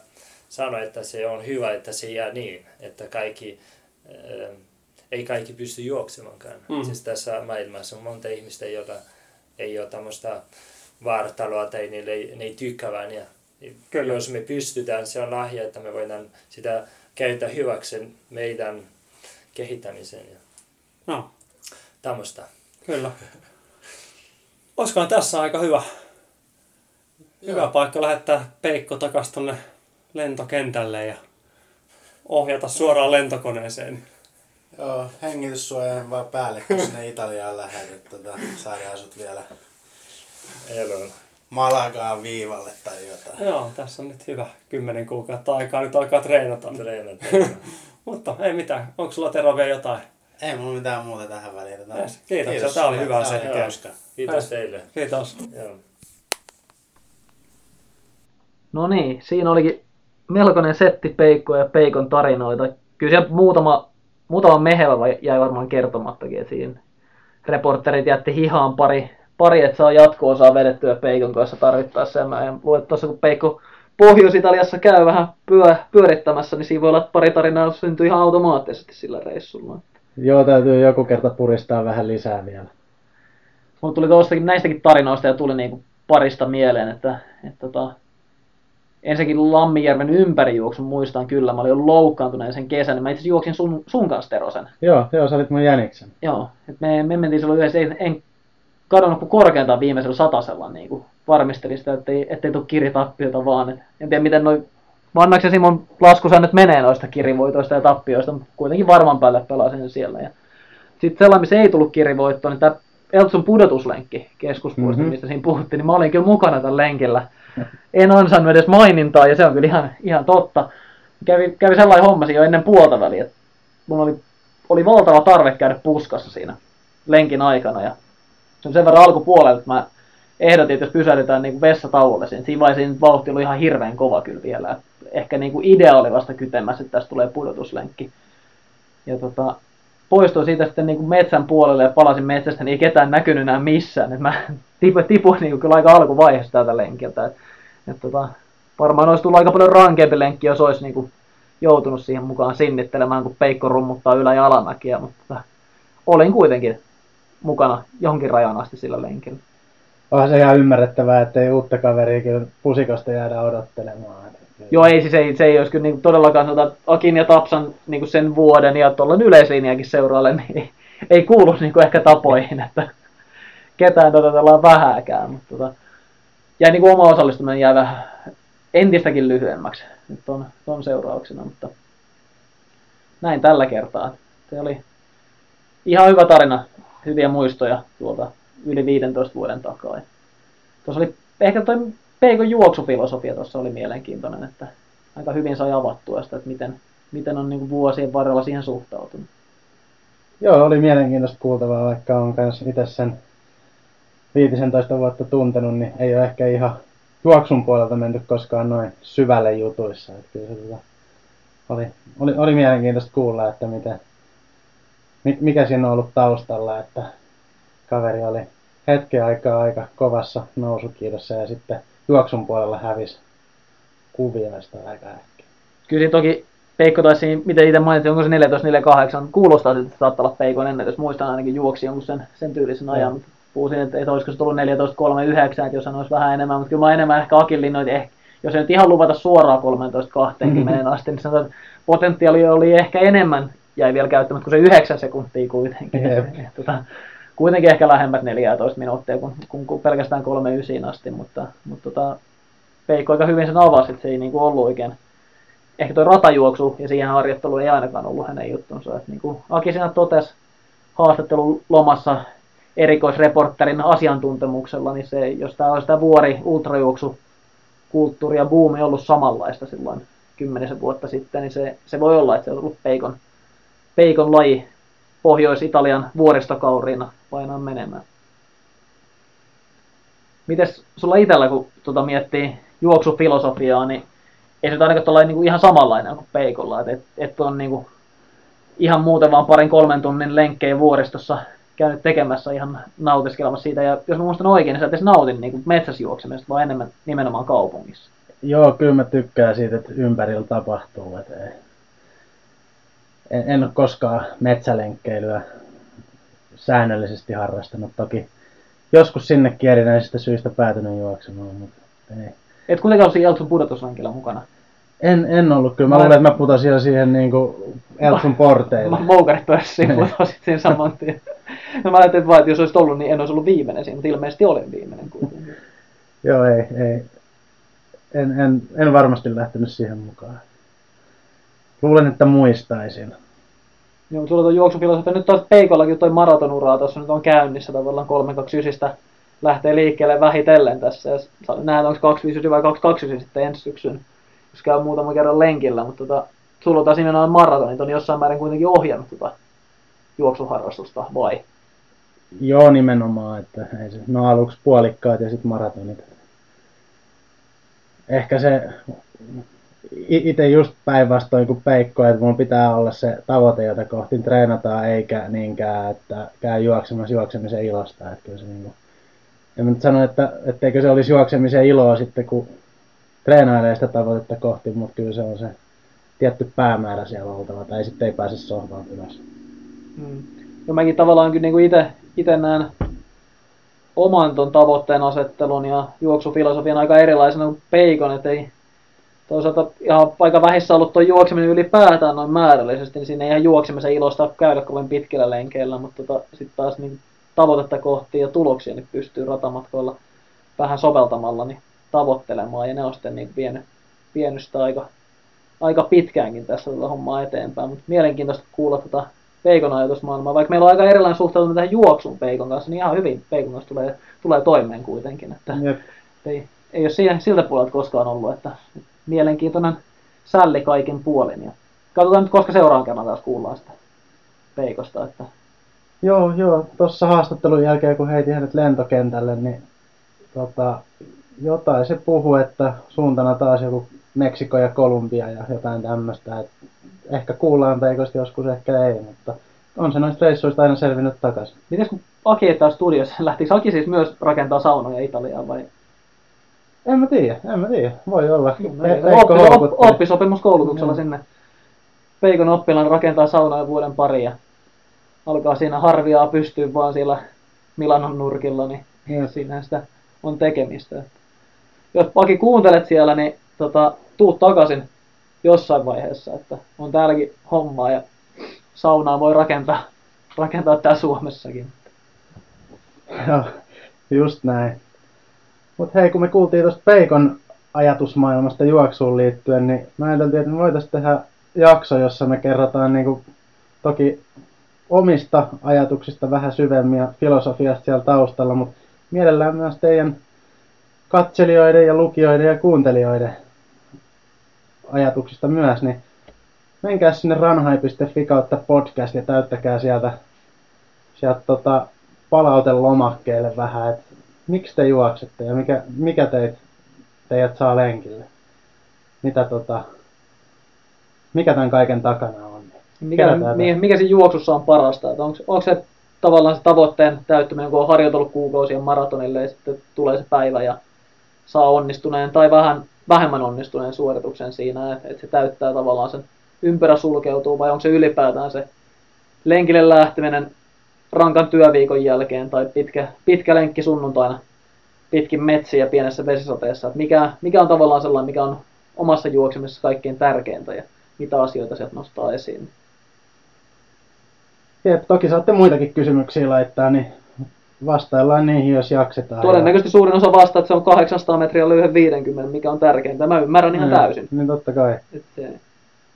sanoa, että se on hyvä, että se jää niin, että kaikki, äh, ei kaikki pysty juoksemaankaan. Mm. Siis tässä maailmassa on monta ihmistä, joilla ei ole tämmöistä vartaloa tai niille ei, ne ei tykkää vaan. Ja Kyllä. jos me pystytään, se on lahja, että me voidaan sitä käyttää hyväksi meidän kehittämiseen ja No, tämmöistä. kyllä. Olisikohan tässä aika hyvä, hyvä paikka lähettää Peikko takaisin tuonne lentokentälle ja ohjata suoraan lentokoneeseen. Joo, hengityssuojan vaan päälle, kun sinne Italiaan lähdet. Tota, saadaan sut vielä Eloon. Malagaan viivalle tai jotain. Joo, tässä on nyt hyvä kymmenen kuukautta aikaa nyt alkaa treenata. Treenata. (laughs) Mutta ei mitään. Onko sulla Tero vielä jotain? Ei mulla mitään muuta tähän väliin. Tätä- Yes, kiitoksia. Tää oli hyvä se. oli. Kiitos teille. Kiitos. Joo. No niin, siinä olikin melkoinen setti Peikkoa ja Peikon tarinoita. Kyllä siellä muutama, muutama mehevä jäi varmaan kertomattakin, siinä reporterit jätti hihaan pari, pari että saa jatko-osaa vedettyä Peikon kanssa tarvittaessa. Ja mä luulen, että tuossa kun Peikko Pohjois-Italiassa käy vähän pyö, pyörittämässä, niin siinä voi olla että pari tarinaa syntyy ihan automaattisesti sillä reissulla. Joo, täytyy joku kerta puristaa vähän lisää vielä. Mulle tuli tuostakin näistäkin tarinoista ja tuli niinku parista mieleen, että, että tota, ensinnäkin Lammijärven ympärijuoksun muistan kyllä, mä olin jo loukkaantuneen sen kesän, niin mä itse juoksin sun, sun kanssa Terosen. Joo, joo, sä olit mun jäniksen. Joo, et me, me mentiin silloin yhdessä, en, en kadonnut kuin korkeintaan viimeisellä satasella niin kuin varmistelin sitä, ettei, ettei tule kiritappiota vaan. Et en tiedä miten noi Vannaksi Simon laskusäännöt menee noista kirivoitoista ja tappioista, mutta kuitenkin varman päälle pelasin sen siellä. Ja sitten sellainen, missä ei tullut kirivoittoa, niin tämä Eltsun pudotuslenkki keskuspuisto, Mhm. mistä siinä puhuttiin, niin mä olin kyllä mukana tällä lenkillä. En ansainnut edes mainintaa, ja se on kyllä ihan, ihan totta. Kävi, kävi sellainen homma jo ennen puolta väliä, että mulla oli, oli valtava tarve käydä puskassa siinä lenkin aikana, ja sen verran alkupuolella, että mä ehdotin, että jos pysähdytään niin vessatauolle, siinä, siinä vaiheessa vauhti oli ihan hirveän kova kyllä vielä. Ehkä niin kuin idea oli vasta kytemässä, että tästä tulee pudotuslenkki. Ja tota, poistuin siitä sitten niin kuin metsän puolelle ja palasin metsästä, niin ei ketään näkynyt enää missään. Et mä (laughs) tipuin, tipuin niin kuin kyllä aika alkuvaiheessa tältä lenkiltä. Et, et tota, varmaan olisi tullut aika paljon rankempi lenkki, jos olisi niin kuin joutunut siihen mukaan sinnittelemään, kun peikko rummuttaa ylä- ja alamäkiä. Mutta tota, olin kuitenkin mukana johonkin rajan asti sillä lenkillä. Onhan se ihan ymmärrettävää, että ei uutta kaveria kyllä pusikosta jäädä odottelemaan. Joo, ei, siis ei, se ei olisi kyllä niin todellakaan tota, Akin ja Tapsan niin sen vuoden ja tuolla yleislinjakin seuraalle, niin ei, ei kuulu niin ehkä tapoihin, että ketään toteutellaan vähääkään, mutta tota, jäi niin oma osallistuminen jäi vähän entistäkin lyhyemmäksi nyt ton, ton seurauksena, mutta näin tällä kertaa. Se oli ihan hyvä tarina, hyviä muistoja tuolta yli 15 vuoden takaa. Tuossa oli ehkä toi Peikon juoksufilosofia tuossa oli mielenkiintoinen, että aika hyvin sai avattua sitä, että miten, miten on niin vuosien varrella siihen suhtautunut. Joo, oli mielenkiintoista kuultavaa, vaikka on myös itse sen 15 vuotta tuntenut, niin ei ole ehkä ihan juoksun puolelta menty koskaan noin syvälle jutuissa. Että kyllä se tota, oli, oli, oli mielenkiintoista kuulla, että miten, mi- mikä siinä on ollut taustalla, että kaveri oli hetken aikaa aika kovassa nousukiidossa ja sitten juoksun puolella hävisi kuvioista aika äkkiä. Kyllä toki Peikko taisi, miten itse mainitsin, onko se 14-48, kuulostaa siltä, että saattaa olla Peikon ennätys. Muistan ainakin juoksi jonkun sen, sen tyylisen ajan, Joo. mutta puhuisin, että, että olisiko se tullut 14-39, että jos hän olisi vähän enemmän, mutta kyllä mä enemmän ehkä Akin ehkä, jos ei nyt ihan luvata suoraan 13-20 (laughs) asti, niin sanotaan, että potentiaali oli ehkä enemmän, jäi vielä käyttämättä kuin se 9 sekuntia kuitenkin. Et, (laughs) tota, kuitenkin ehkä lähemmät 14 minuuttia kuin, kuin, kuin pelkästään 39 asti, mutta, mutta tota, Peikko aika hyvin sen avasi, että se ei niinku ollut oikein. Ehkä tuo ratajuoksu ja siihen harjoittelu ei ainakaan ollut hänen juttunsa. Että niin kuin Aki siinä totesi haastattelun lomassa erikoisreporterin asiantuntemuksella, niin se, jos tämä olisi tämä vuori ultrajuoksu kulttuuri ja buumi ollut samanlaista silloin kymmenisen vuotta sitten, niin se, se voi olla, että se on ollut peikon, peikon laji Pohjois-Italian vuoristokauriina painaa menemään. Mites sulla itsellä, kun tuota miettii juoksufilosofiaa, niin ei se ainakaan tuolla niin ihan samanlainen kuin peikolla, että et, on niin kuin ihan muuten vaan parin kolmen tunnin lenkkejä vuoristossa käynyt tekemässä ihan nautiskelemassa siitä. Ja jos mä muistan oikein, niin sä et edes nautin niin metsässä juoksemisesta, vaan enemmän nimenomaan kaupungissa. Joo, kyllä mä tykkään siitä, että ympärillä tapahtuu. Että ei. En, en ole koskaan metsälenkkeilyä säännöllisesti harrastanut. Toki joskus sinnekin erinäisistä syistä päätynyt juoksemaan, mutta ei. Et kuitenkaan siinä Jeltsun pudotuslenkillä mukana. En, en ollut kyllä. Mä Mä- luulen, että mä putosin siihen niinku Eltsun (laughs) porteille. Mä moukarit pörssiin Niin. putosit siinä saman tien. No mä ajattelin vaan, että jos olisit ollut, niin en olisi ollut viimeinen siinä, mutta ilmeisesti olin viimeinen kuitenkin. (laughs) Joo, ei, ei. En, en, en varmasti lähtenyt siihen mukaan. Luulen, että muistaisin. Joo, mutta sulla on juoksufilosofia. Nyt taas Peikollakin toi maratonura tuossa nyt on käynnissä tavallaan 329 lähtee liikkeelle vähitellen tässä. Ja nähdään, onko 259 vai 229 sitten ensi syksyn, jos käy muutaman kerran lenkillä. Mutta tota, sulla on taas nimenomaan maratonit on jossain määrin kuitenkin ohjannut tota juoksuharrastusta, vai? Joo, nimenomaan. Että ei se, no aluksi puolikkaat ja sitten maratonit. Ehkä se itse just päinvastoin kuin Peikko, että mun pitää olla se tavoite, jota kohti treenataan, eikä niinkään, että käy juoksemassa juoksemisen ilosta. Että se niin kuin, en mä nyt sano, että etteikö se olisi juoksemisen iloa sitten, kun treenailee sitä tavoitetta kohti, mutta kyllä se on se tietty päämäärä siellä oltava, tai sitten ei pääse sohvaan ylös. Mm. Ja mäkin tavallaan kyllä niin itse näen oman ton tavoitteen asettelun ja juoksufilosofian aika erilaisena kuin Peikon, että ei toisaalta ihan aika vähissä ollut tuo juokseminen ylipäätään noin määrällisesti, niin siinä ei ihan juoksemisen ilosta käydä kovin pitkillä lenkeillä, mutta tota, sitten taas niin tavoitetta kohti ja tuloksia niin pystyy ratamatkoilla vähän soveltamalla niin tavoittelemaan. Ja ne on sitten niin vienyt, vienyt sitä aika, aika pitkäänkin tässä tätä hommaa eteenpäin, mutta mielenkiintoista kuulla tätä Peikon ajatusmaailmaa, vaikka meillä on aika erilainen suhtautuminen tähän juoksun Peikon kanssa, niin ihan hyvin Peikon kanssa tulee, tulee toimeen kuitenkin, että Jep. ei, ei ole siihen, siltä puolelta koskaan ollut, että mielenkiintoinen sälli kaiken puolin. Ja katsotaan nyt, koska seuraan kerran taas kuullaan sitä Peikosta. Että... Joo, joo. Tuossa haastattelun jälkeen, kun heitin hänet lentokentälle, niin tota, jotain se puhui, että suuntana taas joku Meksiko ja Kolumbia ja jotain tämmöistä. Ehkä kuullaan Peikosta joskus, ehkä ei, mutta on se noista reissuista aina selvinnyt takaisin. Miten kun Aki ei studiossa, lähtikö Aki siis myös rakentaa saunoja Italiaan vai en mä tiedä, en mä tiedä. Voi olla. Oppi, op, oppisopimuskoulutuksella sinne. Peikon oppilaan rakentaa saunoja vuoden pari ja alkaa siinä harviaa pystyä vaan siellä Milanon nurkilla, niin mm. siinä sitä on tekemistä. Jos Paki kuuntelet siellä, niin tota, tuu takaisin jossain vaiheessa, että on täälläkin hommaa ja saunaa voi rakentaa, rakentaa tää Suomessakin. Joo, just näin. Mutta hei, kun me kuultiin tuosta Peikon ajatusmaailmasta juoksuun liittyen, niin mä ajattelin, että me voitaisiin tehdä jakso, jossa me kerrotaan niin kuin, toki omista ajatuksista vähän syvemmin ja filosofiasta siellä taustalla, mutta mielellään myös teidän katselijoiden ja lukijoiden ja kuuntelijoiden ajatuksista myös, niin menkää sinne ranhai.fi kautta podcast ja täyttäkää sieltä, sieltä tota, palautelomakkeelle vähän, että miksi te juoksette ja mikä, mikä teit, teidät saa lenkille? Mitä tota, mikä tämän kaiken takana on? Mikä, mikä, mikä siinä juoksussa on parasta? onko, onko se tavallaan se tavoitteen täyttyminen, kun on harjoitellut kuukausia maratonille ja sitten tulee se päivä ja saa onnistuneen tai vähän vähemmän onnistuneen suorituksen siinä, että, että se täyttää tavallaan sen ympärä sulkeutuu vai onko se ylipäätään se lenkille lähteminen rankan työviikon jälkeen tai pitkä, pitkä lenkki sunnuntaina pitkin metsiä pienessä vesisateessa. Että mikä, mikä on tavallaan sellainen, mikä on omassa juoksemisessa kaikkein tärkeintä ja mitä asioita sieltä nostaa esiin. Jep, toki saatte muitakin kysymyksiä laittaa, niin vastaillaan niihin, jos jaksetaan. Todennäköisesti suurin osa vastaa, että se on 800 metriä lyhyen 50, mikä on tärkeintä. Mä ymmärrän ihan niin, täysin. Niin totta kai. Et,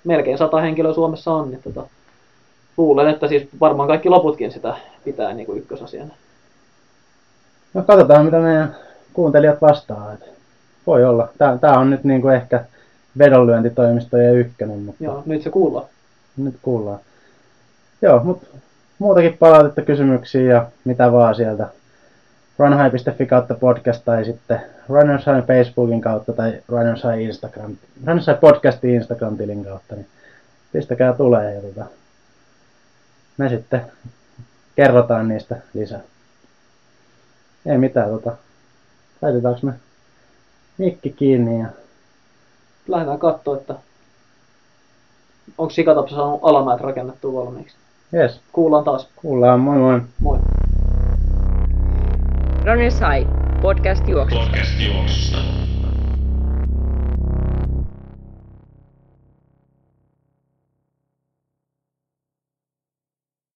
melkein sata henkilöä Suomessa on, niin tota, luulen, että siis varmaan kaikki loputkin sitä pitää niin kuin ykkösasiana. No katsotaan, mitä meidän kuuntelijat vastaa. Et voi olla. Tää, tää on nyt niin kuin ehkä vedonlyöntitoimistojen ykkönen. Mutta Joo, nyt se kuullaan. Nyt kuullaan. Joo, mutta muutakin palautetta, kysymyksiä ja mitä vaan sieltä. runhigh.fi kautta podcast tai sitten Runners High Facebookin kautta tai Runners High Instagram, Runners High podcastin Instagram-tilin kautta, niin pistäkää tulee ja tota, me sitten kerrotaan niistä lisää. Ei mitään, tota, laitetaanko me mikki kiinni ja... Lähdetään katsoa, että onko Sikatapsa saanut alamäät rakennettua valmiiksi. Yes. Kuullaan taas. Kuullaan, moi moi. Moi. Runners High, podcast juoksusta. Podcast juoksusta.